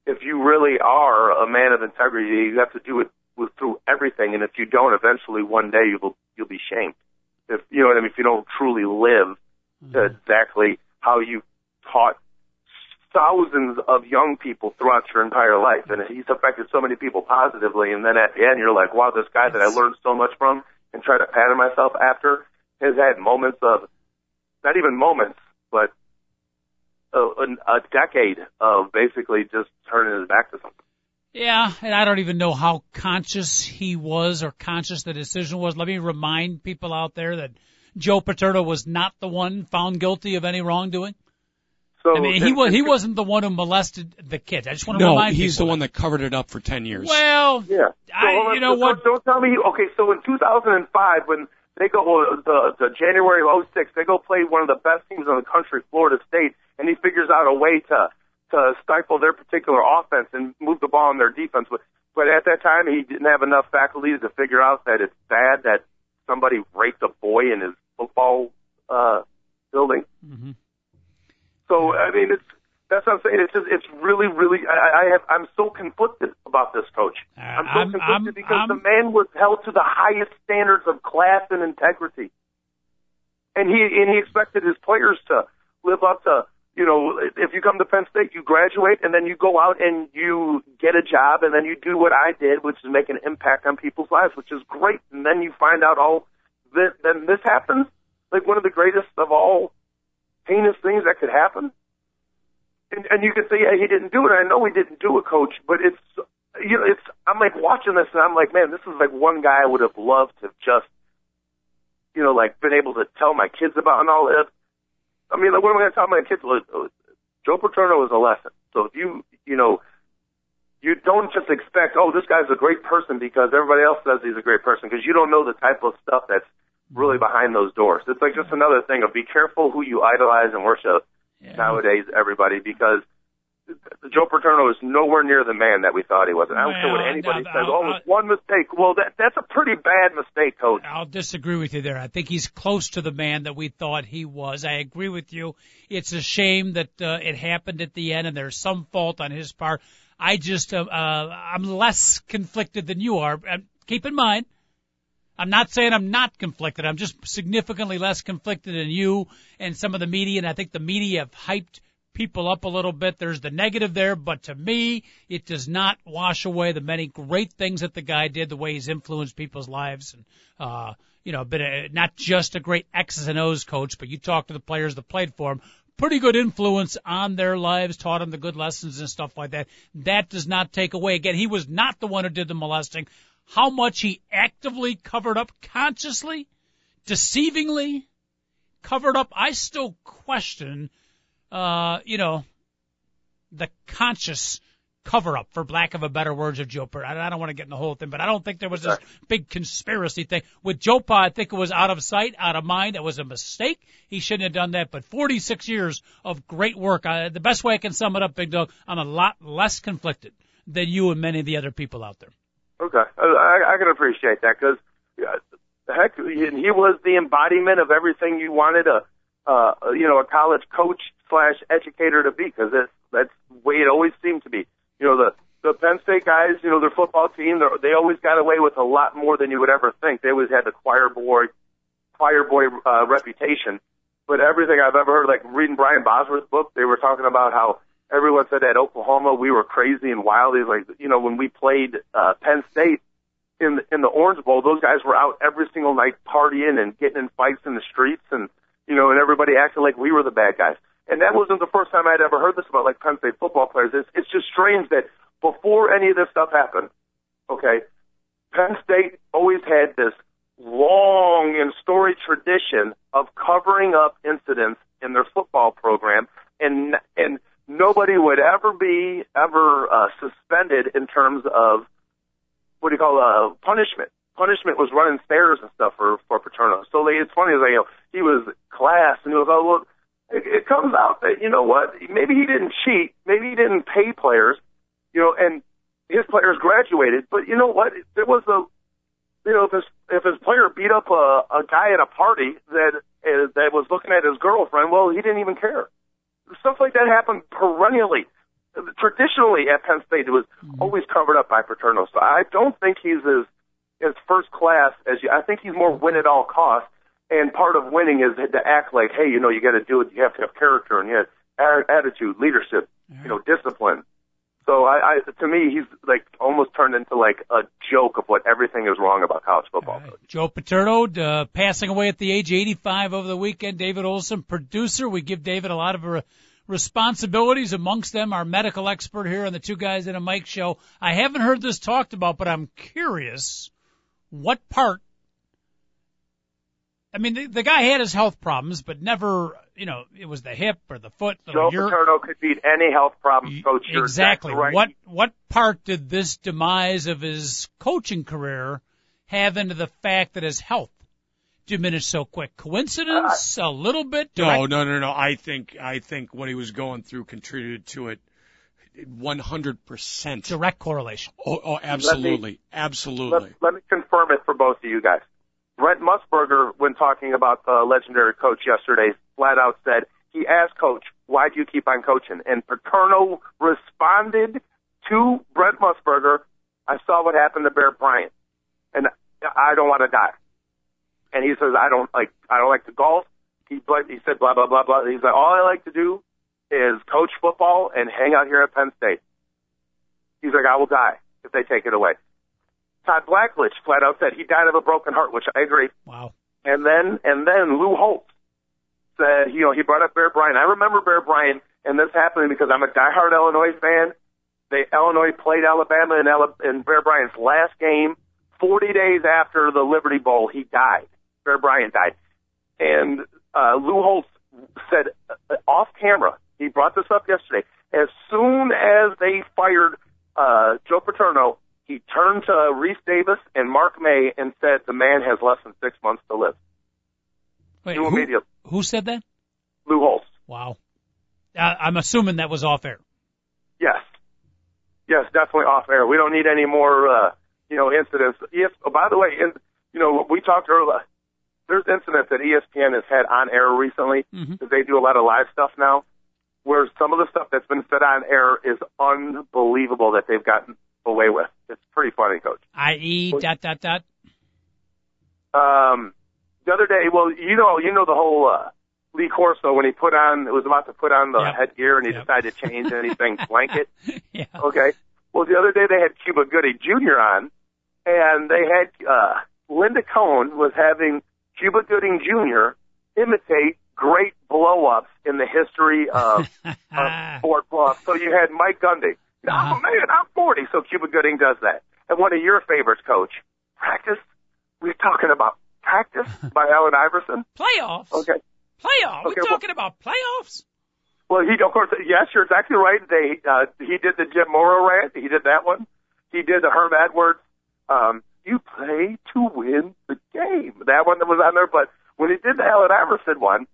if you really are a man of integrity, you have to do it with, through everything, and if you don't, eventually one day you'll you'll be shamed. If you know what I mean, if you don't truly live mm-hmm. exactly how you taught thousands of young people throughout your entire life, and he's affected so many people positively, and then at the end you're like, wow, this guy that I learned so much from and try to pattern myself after has had moments of not even moments, but a, a decade of basically just turning his back to something. Yeah, and I don't even know how conscious he was or conscious the decision was. Let me remind people out there that Joe Paterno was not the one found guilty of any wrongdoing. So I mean, he was he wasn't the one who molested the kids. I just want to remind you. no, remind he's the one that covered it up for ten years. Well, yeah. I, you know so, what? Don't tell me. Okay, so in 2005, when they go the, the January of 06, they go play one of the best teams in the country, Florida State, and he figures out a way to to stifle their particular offense and move the ball in their defense. But but at that time, he didn't have enough faculties to figure out that it's bad that somebody raped a boy in his football uh, building. Mm-hmm. So I mean, it's that's what I'm saying. It's just, it's really, really. I, I have. I'm so conflicted about this coach. Uh, I'm so I'm, conflicted I'm, because I'm, the man was held to the highest standards of class and integrity, and he and he expected his players to live up to. You know, if you come to Penn State, you graduate, and then you go out and you get a job, and then you do what I did, which is make an impact on people's lives, which is great. And then you find out all this. Then this happens, like one of the greatest of all heinous things that could happen and, and you can say, yeah, he didn't do it. I know he didn't do it, coach, but it's, you know, it's, I'm like watching this and I'm like, man, this is like one guy I would have loved to have just, you know, like been able to tell my kids about and all that. I mean, like, what am I going to tell my kids? Joe Paterno is a lesson. So if you, you know, you don't just expect, oh, this guy's a great person because everybody else says he's a great person because you don't know the type of stuff that's really behind those doors. It's like just another thing of be careful who you idolize and worship yeah. nowadays, everybody, because Joe Paterno is nowhere near the man that we thought he was. And I don't well, care what anybody says. I'll, oh, it's one mistake. Well, that that's a pretty bad mistake, coach. I'll disagree with you there. I think he's close to the man that we thought he was. I agree with you. It's a shame that uh, it happened at the end, and there's some fault on his part. I just, uh, uh, I'm less conflicted than you are. And keep in mind, I'm not saying I'm not conflicted. I'm just significantly less conflicted than you and some of the media. And I think the media have hyped people up a little bit. There's the negative there, but to me, it does not wash away the many great things that the guy did, the way he's influenced people's lives, and uh, you know, been a, not just a great X's and O's coach, but you talk to the players that played for him. Pretty good influence on their lives, taught them the good lessons and stuff like that. That does not take away. Again, he was not the one who did the molesting how much he actively covered up consciously, deceivingly covered up. I still question, uh, you know, the conscious cover up, for lack of a better words, of Joe. I don't want to get in the whole thing, but I don't think there was this big conspiracy thing. With Joe Pa, I think it was out of sight, out of mind. It was a mistake. He shouldn't have done that. But 46 years of great work. I, the best way I can sum it up, Big Dog, I'm a lot less conflicted than you and many of the other people out there. Okay, I, I can appreciate that because, uh, heck, he was the embodiment of everything you wanted a, uh, you know, a college coach slash educator to be. Because that's that's the way it always seemed to be. You know, the the Penn State guys, you know, their football team, they always got away with a lot more than you would ever think. They always had the choir boy, choir boy uh, reputation. But everything I've ever heard, like reading Brian Bosworth's book, they were talking about how everyone said at Oklahoma we were crazy and wild. He's like, you know, when we played uh, Penn State in in the Orange Bowl, those guys were out every single night partying and getting in fights in the streets, and you know, and everybody acting like we were the bad guys. And that wasn't the first time I'd ever heard this about like Penn State football players. It's it's just strange that before any of this stuff happened, okay, Penn State always had this long and storied tradition of covering up incidents in their football program, and and nobody would ever be ever uh, suspended in terms of what do you call uh, punishment. Punishment was running stairs and stuff for for Paterno. So they, it's funny, they, you know, he was class and he was, oh, well, it, it comes out that you know what, maybe he didn't cheat, maybe he didn't pay players, you know, and his players graduated, but you know what, there was a you know, if his if his player beat up a, a guy at a party that uh, that was looking at his girlfriend, well, he didn't even care. Stuff like that happened perennially. Traditionally at Penn State, it was mm-hmm. always covered up by Paterno. So I don't think he's as as first class as you. I think he's more win at all costs. And part of winning is to act like, hey, you know, you got to do it. You have to have character and you have attitude, leadership, yeah. you know, discipline. So I, I, to me, he's like almost turned into like a joke of what everything is wrong about college football. Right. Joe Paterno uh, passing away at the age 85 over the weekend. David Olson, producer. We give David a lot of re- responsibilities. Amongst them, our medical expert here on the Two Guys in a Mic show. I haven't heard this talked about, but I'm curious what part I mean, the, the guy had his health problems, but never, you know, it was the hip or the foot. Joe your, Paterno could beat any health problem, coach. Exactly. Right. What what part did this demise of his coaching career have into the fact that his health diminished so quick? Coincidence? Uh, a little bit? No, no, no, no. I think I think what he was going through contributed to it. 100%. Direct correlation. Oh, oh absolutely. Me, absolutely. Let, let me confirm it for both of you guys. Brent Musburger, when talking about the legendary coach yesterday, flat out said he asked coach, "Why do you keep on coaching?" And Paterno responded to Brent Musburger, "I saw what happened to Bear Bryant, and I don't want to die." And he says, "I don't like I don't like to golf." He he said blah blah blah blah. He's like, "All I like to do is coach football and hang out here at Penn State." He's like, "I will die if they take it away." Todd Blackledge flat out said he died of a broken heart, which I agree. Wow. And then and then Lou Holtz said, you know, he brought up Bear Bryant. I remember Bear Bryant, and this happening because I'm a diehard Illinois fan. They Illinois played Alabama in, in Bear Bryant's last game. Forty days after the Liberty Bowl, he died. Bear Bryant died, and uh, Lou Holtz said uh, off camera. He brought this up yesterday. As soon as they fired uh, Joe Paterno, he turned to Rece Davis and Mark May and said the man has less than six months to live. Wait, who, who said that? Lou Holtz. Wow. I'm assuming that was off air. Yes. Yes, definitely off air. We don't need any more, uh, you know, incidents. Yes. Oh, by the way, in, you know, we talked earlier. There's incidents that ESPN has had on air recently because mm-hmm. they do a lot of live stuff now. Where some of the stuff that's been said on air is unbelievable that they've gotten away with. It's pretty funny, Coach. I.e. dot dot dot. Um, the other day, well, you know, you know the whole uh, Lee Corso when he put on, it was about to put on the yep. headgear and he yep. decided to change anything blanket. yeah. Okay. Well, the other day they had Cuba Gooding Jr. on, and they had uh, Linda Cohn was having Cuba Gooding Jr. imitate great blow-ups in the history of, of Fort Bluff. So you had Mike Gundy. Uh-huh. Oh man, I'm 40, so Cuba Gooding does that. And one of your favorites, Coach, practice. We're talking about practice by Allen Iverson. Playoffs. Okay. Playoffs. Okay, We're talking well, about playoffs. Well, he of course, yes, you're exactly right. They uh, he did the Jim Mora rant. He did that one. He did the Herm Edwards. Um, you play to win the game. That one that was on there. But when he did the Allen Iverson one,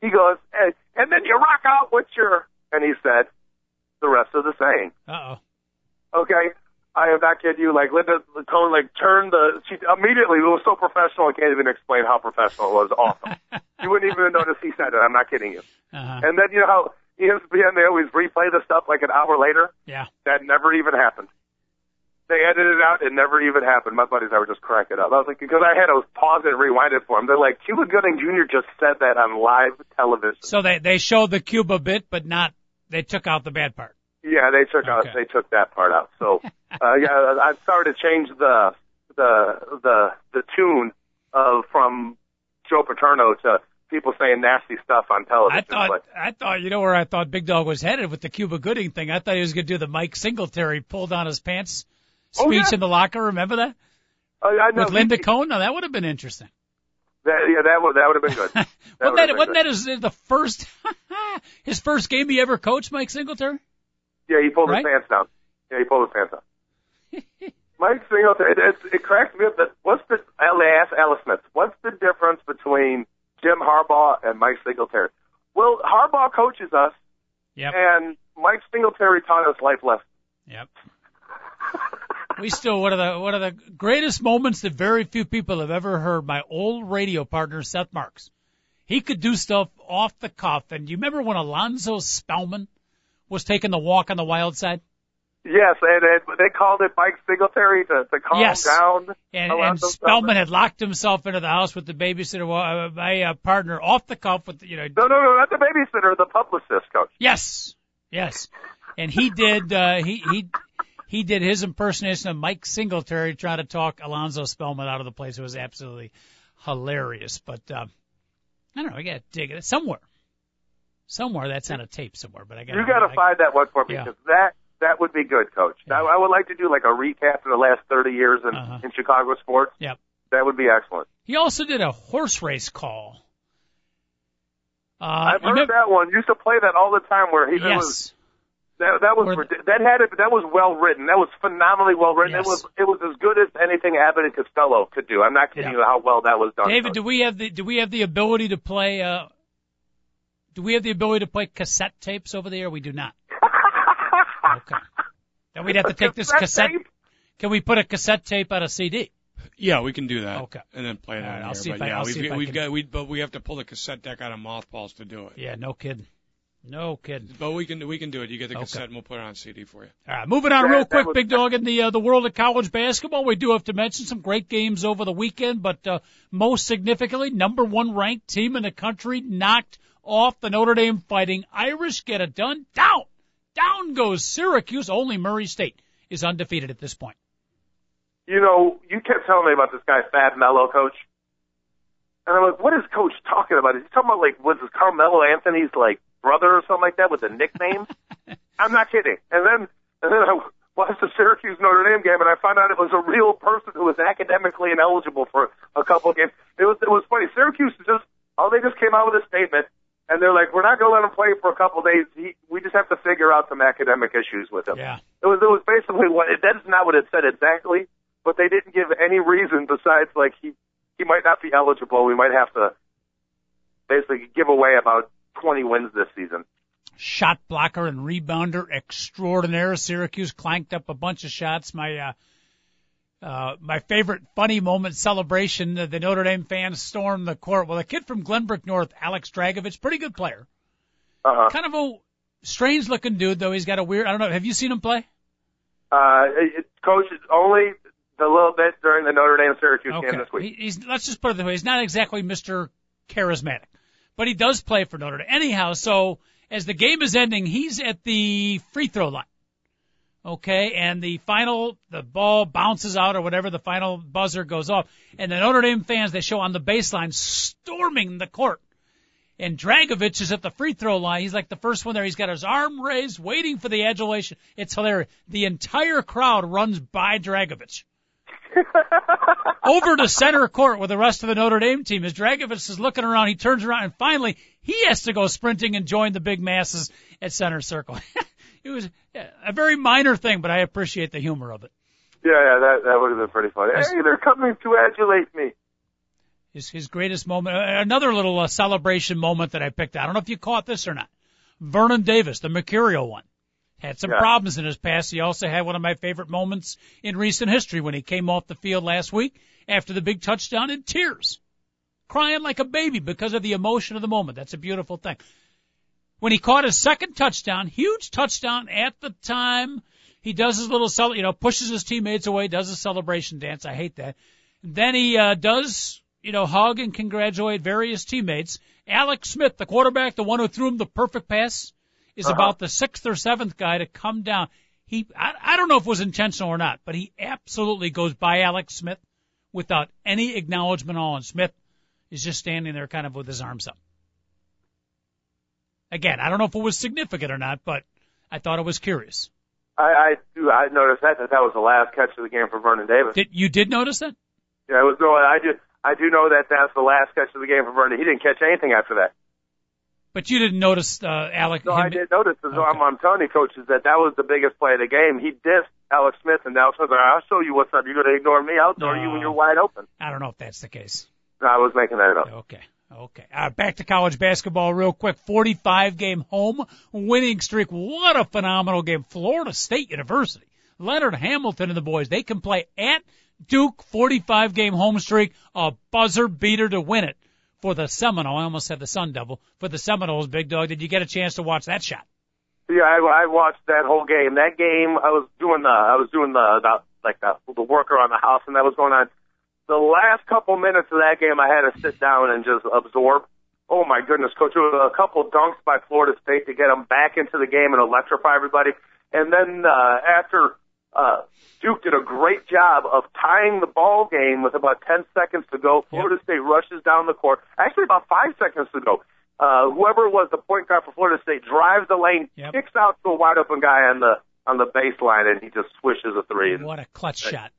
he goes, and, and then you rock out with your, and he said, the rest of the saying. Uh oh. Okay. I am not kidding you. Like Linda Cohn, like turned the. She immediately it was so professional. I can't even explain how professional it was. Awesome. you wouldn't even notice he said it. I'm not kidding you. Uh-huh. And then you know how ESPN they always replay the stuff like an hour later. Yeah. That never even happened. They edited it out. It never even happened. My buddies I were just cracking it up. I was like, because I had to pause it and rewind it for them. They're like, Cuba Gooding Jr. just said that on live television. So they they showed the Cuba bit, but not they took out the bad part. Yeah, they took out they took that part out. So uh, yeah, I've started to change the the the the tune of from Joe Paterno to people saying nasty stuff on television. I thought but, I thought you know where I thought Big Dog was headed with the Cuba Gooding thing. I thought he was going to do the Mike Singletary pull down his pants speech oh, yeah. in the locker. Remember that? Oh, I know. with Linda Cohn. Now that would have been interesting. That, yeah, that would that would have been good. That wasn't that, wasn't been that his, the first his first game he ever coached, Mike Singletary? Yeah, he pulled Right? his pants down. Yeah, he pulled his pants down. Mike Singletary, it, it, it cracks me up that what's the, they asked Alex Smith, what's the difference between Jim Harbaugh and Mike Singletary? Well, Harbaugh coaches us, Yep. and Mike Singletary taught us life lessons. Yep. We still one of the one of the greatest moments that very few people have ever heard. My old radio partner Seth Marks, he could do stuff off the cuff. And you remember when Alonzo Spellman was taking the walk on the wild side, Yes, and, and they called it Mike Singletary to, to calm Yes. down. and, and Spellman had locked himself into the house with the babysitter, uh, my uh, partner, off the cuff with you know. No, no, no, not the babysitter, the publicist coach. Yes, yes, and he did. Uh, he he he did his impersonation of Mike Singletary trying to talk Alonzo Spellman out of the place. It was absolutely hilarious. But uh, I don't know. I got to dig it somewhere. Somewhere that's on a tape somewhere. But I got You got to find that one for me Yeah. because that that would be good, Coach. Yeah. I, I would like to do like a recap of the last 30 years in, Uh-huh. in Chicago sports. Yep. That would be excellent. He also did a horse race call. Uh, I've heard remember- that one. Used to play that all the time. Where he that was Yes. That, that was Where that had it. That was well written. That was phenomenally well written. Yes. It was it was as good as anything Abbott and Costello could do. I'm not kidding Yeah. you how well that was done. David, Coach. do we have the do we have the ability to play? Uh, do we have the ability to play cassette tapes over the air? We do not. Okay. Then we'd have to take this cassette. tape? Can we put a cassette tape on a CD? Yeah, we can do that. Okay. And then play that. All right, on I'll here. see if I- yeah, I'll we've, see if we've can- got we but we have to pull the cassette deck out of mothballs to do it. Yeah, no kidding. No kidding. But we can we can do it. You get the Okay. cassette and we'll put it on CD for you. All right, moving on That- real quick, was- big dog, in the uh, the world of college basketball. We do have to mention some great games over the weekend, but uh, most significantly, number one ranked team in the country knocked off the Notre Dame Fighting Irish. Get it done. Down, down goes Syracuse. Only Murray State is undefeated at this point. You know, you kept telling me about this guy Fab Melo, Coach. And I'm like, what is Coach talking about? Is he talking about like was this Carmelo Anthony's like brother or something like that with the nicknames? I'm not kidding. And then and then I watched the Syracuse Notre Dame game and I found out it was a real person who was academically ineligible for a couple of games. It was it was funny. Syracuse just oh they just came out with a statement and they're like, we're not going to let him play for a couple of days. He, we just have to figure out some academic issues with him. Yeah. It was it was basically what that's not what it said exactly, but they didn't give any reason besides like he he might not be eligible. We might have to basically give away about 20 wins this season. shot blocker and rebounder extraordinaire. Syracuse clanked up a bunch of shots. My uh, uh, my favorite funny moment celebration. uh, The Notre Dame fans stormed the court. Well, a kid from Glenbrook North, Alex Dragicevich, pretty good player. Uh huh. Kind of a strange looking dude though. He's got a weird. I don't know. Have you seen him play? Uh, it, coach only the little bit during the Notre Dame Syracuse game this week. He, he's let's just put it this way. He's not exactly Mr. Charismatic, but he does play for Notre Dame. Anyhow, so as the game is ending, he's at the free throw line. Okay, and the final, the ball bounces out or whatever, the final buzzer goes off, and the Notre Dame fans they show on the baseline storming the court. And Dragicevich is at the free throw line. He's like the first one there. He's got his arm raised, waiting for the adulation. It's hilarious. The entire crowd runs by Dragicevich over to center court with the rest of the Notre Dame team. As Dragicevich is looking around, he turns around and finally he has to go sprinting and join the big masses at center circle. it was a very minor thing, but I appreciate the humor of it. Yeah, yeah, that that would have been pretty funny. Hey, they're coming to adulate me. His his greatest moment, uh, another little uh, celebration moment that I picked. out. I don't know if you caught this or not. Vernon Davis, the Mercurial one, had some Yeah. problems in his past. He also had one of my favorite moments in recent history when he came off the field last week after the big touchdown in tears, crying like a baby because of the emotion of the moment. That's a beautiful thing. When he caught his second touchdown, huge touchdown at the time, he does his little cel, you know, pushes his teammates away, does a celebration dance. I hate that. Then he uh, does, you know, hug and congratulate various teammates. Alex Smith, the quarterback, the one who threw him the perfect pass, is Uh-huh. about the sixth or seventh guy to come down. He, I, I don't know if it was intentional or not, but he absolutely goes by Alex Smith without any acknowledgement at all. And Smith is just standing there kind of with his arms up. Again, I don't know if it was significant or not, but I thought it was curious. I I do I noticed that that that was the last catch of the game for Vernon Davis. Did you did notice that? Yeah, it was no. I do. I do know that that's the last catch of the game for Vernon. He didn't catch anything after that. But you didn't notice, uh, Alec. No, him- I did notice. Okay. I'm, I'm telling you, coaches, that that was the biggest play of the game. He dissed Alex Smith, and Alex Smith, I'll show you what's up. You're going to ignore me. I'll ignore you when you're wide open. I don't know if that's the case. No, I was making that up. Okay. Okay. Uh, back to college basketball real quick. 45 game home winning streak. What a phenomenal game. Florida State University. Leonard Hamilton and the boys, they can play at Duke 45 game home streak, a buzzer beater to win it for the Seminole. I almost said the Sun Devil. For the Seminoles, big dog. Did you get a chance to watch that shot? Yeah, I, I watched that whole game. That game, I was doing the, I was doing the, the like the, the work around the house, and that was going on. The last couple minutes of that game, I had to sit down and just absorb. Oh my goodness, coach! There was a couple dunks by Florida State to get them back into the game and electrify everybody. And then uh, after uh, Duke did a great job of tying the ball game with about 10 seconds to go. Florida State rushes down the court. Actually, about five seconds to go. Uh, whoever was the point guard for Florida State drives the lane, Yep. kicks out to a wide open guy on the on the baseline, and he just swishes a three. And, What a clutch shot.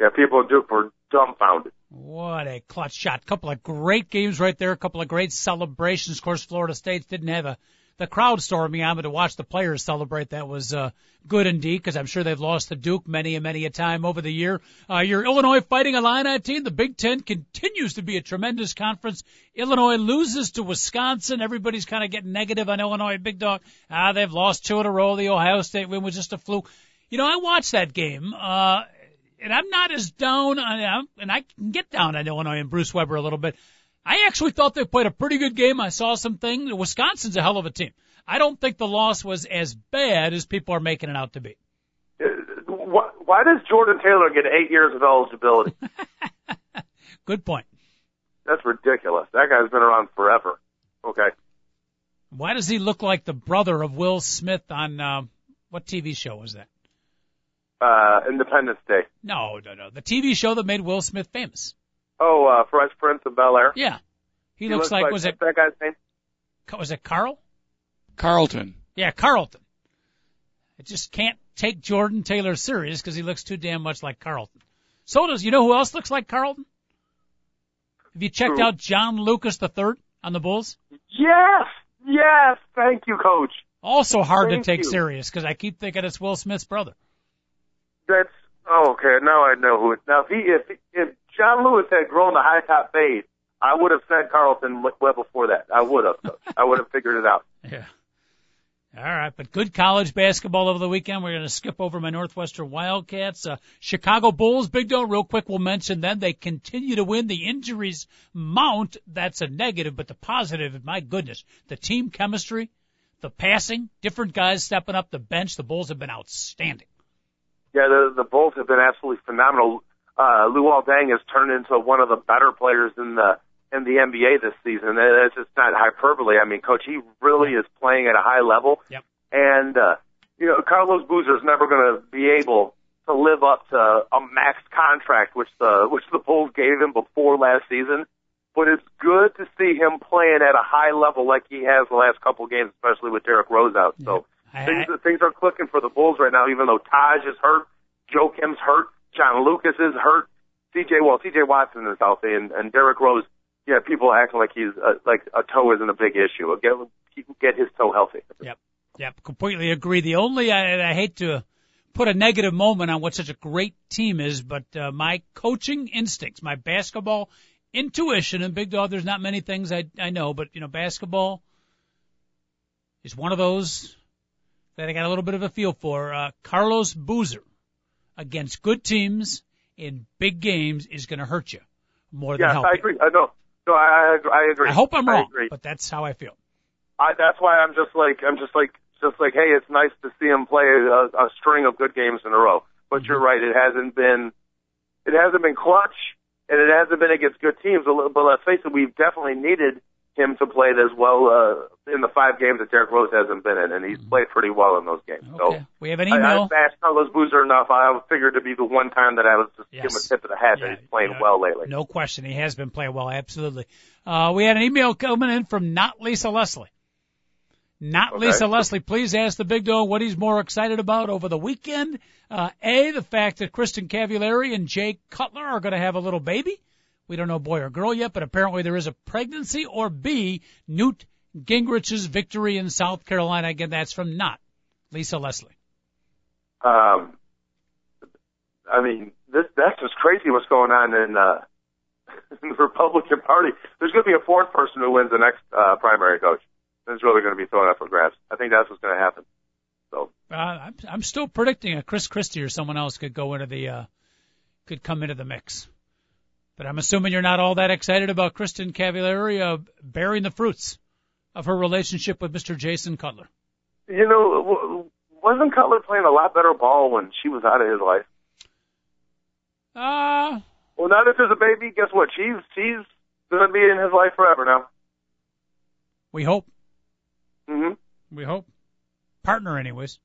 yeah, people in Duke were dumbfounded. What a clutch shot. Couple of great games right there. A couple of great celebrations. Of course, Florida State didn't have a, the crowd storming on, but to watch the players celebrate, that was, uh, good indeed, because I'm sure they've lost to Duke many and many a time over the year. Uh, your Illinois Fighting Illini team, the Big Ten continues to be a tremendous conference. Illinois loses to Wisconsin. Everybody's kind of getting negative on Illinois, big dog. Ah, they've lost two in a row. The Ohio State win was just a fluke. You know, I watched that game, uh, and I'm not as down on, and I can get down on Illinois and Bruce Weber a little bit. I actually thought they played a pretty good game. I saw some things. Wisconsin's a hell of a team. I don't think the loss was as bad as people are making it out to be. Uh, Why, why does Jordan Taylor get eight years of eligibility? Good point. That's ridiculous. That guy's been around forever. Okay. Why does he look like the brother of Will Smith on uh, what TV show was that? Uh, Independence Day. No, no, no. The TV show that made Will Smith famous. Oh, uh, Fresh Prince of Bel Air. Yeah. He, looks, like, was it that guy's name? was it Carl? Carlton. Yeah, Carlton. I just can't take Jordan Taylor serious because he looks too damn much like Carlton. So does you know who else looks like Carlton? Have you checked Who? out John Lucas III on the Bulls? Yes, yes. Thank you, Coach. Also hard Thank to take you. serious because I keep thinking it's Will Smith's brother. That's oh, okay. Now I know who. It, now if he if if John Lewis had grown the high top fade, I would have said Carlton well before that. I would have. I would have figured it out. Yeah. All right, but good college basketball over the weekend. We're going to skip over my Northwestern Wildcats. Uh, Chicago Bulls, Big Dog, real quick, we'll mention them. They continue to win. The injuries mount. That's a negative, but the positive, my goodness, the team chemistry, the passing, different guys stepping up the bench. The Bulls have been outstanding. Yeah, the the Bulls have been absolutely phenomenal. Uh, Luol Deng has turned into one of the better players in the in the NBA this season. It's just not hyperbole. I mean, coach, he really is playing at a high level. Yep. And uh, you know, Carlos Boozer is never going to be able to live up to a max contract, which the which the Bulls gave him before last season. But it's good to see him playing at a high level like he has the last couple of games, especially with Derrick Rose out. So I- things things are clicking for the Bulls right now, even though Taj is hurt, Joakim's hurt, John Lucas is hurt, CJ well CJ Watson is healthy, and and Derrick Rose. Yeah, people act like he's uh, like a toe isn't a big issue. Get get his toe healthy. Yep. Yep. Completely agree. The only, I, I hate to put a negative moment on what such a great team is, but uh, my coaching instincts, my basketball intuition, and Big Dog, there's not many things I, I know, but you know, basketball is one of those that I got a little bit of a feel for. Uh, Carlos Boozer against good teams in big games is going to hurt you more than Yes, help I you. agree. I know. No, I, I I agree. I hope I'm I wrong, agree. but that's how I feel. I, that's why I'm just like I'm just like just like hey, it's nice to see him play a, a string of good games in a row. But you're right, it hasn't been it hasn't been clutch, and it hasn't been against good teams. But let's face it, we've definitely needed him to play it as well uh, in the five games that Derrick Rose hasn't been in, and he's played pretty well in those games. Okay. So We have an email. I've bashed Carlos Boozer enough. I figured to be the one time that I was just give him a tip of the hat Yeah, that he's playing well lately. No question. He has been playing well. Absolutely. Uh, we had an email coming in from not Lisa Leslie. Not Okay. Lisa Leslie. Please ask the big dog what he's more excited about over the weekend. Uh, A, the fact that Kristin Cavallari and Jay Cutler are going to have a little baby. We don't know boy or girl yet, but apparently there is a pregnancy. Or B, Newt Gingrich's victory in South Carolina. Again, that's from not Lisa Leslie. Um, I mean, this that's just crazy what's going on in, uh, in the Republican Party. There's going to be a fourth person who wins the next uh, primary coach. It's really going to be thrown up for grabs. I think that's what's going to happen. So Uh, I'm, I'm still predicting a Chris Christie or someone else could go into the, uh, could come into the mix. But I'm assuming you're not all that excited about Kristin Cavallari uh, bearing the fruits of her relationship with Mr. Jason Cutler. you know, wasn't Cutler playing a lot better ball when she was out of his life? Uh, Well, now that there's a baby, guess what? She's she's going to be in his life forever now. we hope. hmm We hope. Partner, anyways.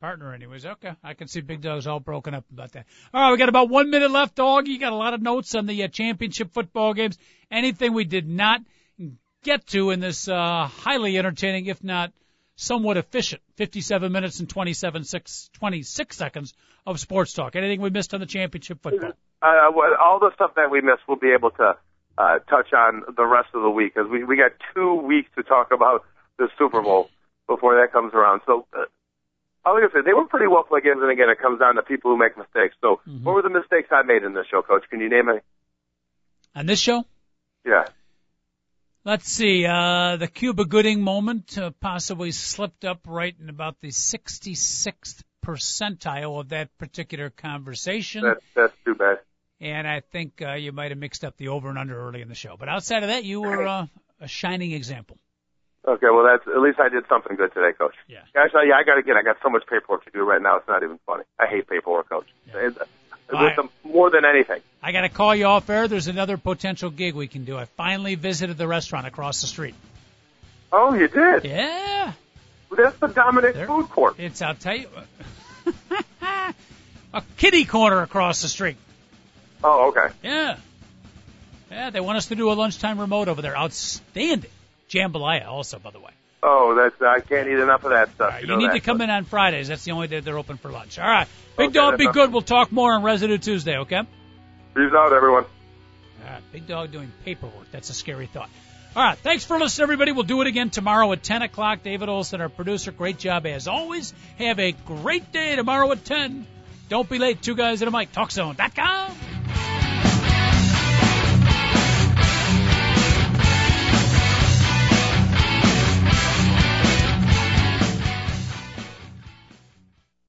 Partner, anyways. Okay, I can see Big Dog's all broken up about that. All right, we got about one minute left, Dog. You got a lot of notes on the uh, championship football games. Anything we did not get to in this uh, highly entertaining, if not somewhat efficient, 57 minutes and 27 six, 26 seconds of sports talk. Anything we missed on the championship football? Uh, all the stuff that we missed, we'll be able to uh, touch on the rest of the week because we we got two weeks to talk about the Super Bowl before that comes around. So. Uh, I was gonna say, they were pretty well played games, and again, it comes down to people who make mistakes. So, what were the mistakes I made in this show, Coach? Can you name any? On this show? Yeah. Let's see. Uh, the Cuba Gooding moment uh, possibly slipped up right in about the 66th percentile of that particular conversation. That, that's too bad. and I think uh, you might have mixed up the over and under early in the show. But outside of that, you were uh, a shining example. Okay, well, that's at least I did something good today, Coach. Yeah. Actually, yeah, I got to get. I got so much paperwork to do right now. It's not even funny. I hate paperwork, Coach. It's, it's I- the, more than anything. I got to call you off air. There's another potential gig we can do. I finally visited the restaurant across the street. Oh, you did. Yeah, That's the Dominic There- Food Court. it's I'll tell you. a kitty corner across the street. Oh, okay. Yeah. Yeah, they want us to do a lunchtime remote over there. Outstanding. Jambalaya also, by the way. Oh, that's I can't eat enough of that stuff. Right, you you, need that. to come in on Fridays. That's the only day they're open for lunch. All right. Big Okay, Dog, be not- good. We'll talk more on Residue Tuesday, okay? Peace out, everyone. All right. Big Dog doing paperwork. That's a scary thought. All right. Thanks for listening, everybody. We'll do it again tomorrow at 10 o'clock. David Olson, our producer. Great job as always. Have a great day tomorrow at 10. Don't be late. Two guys at a mic. TalkZone.com.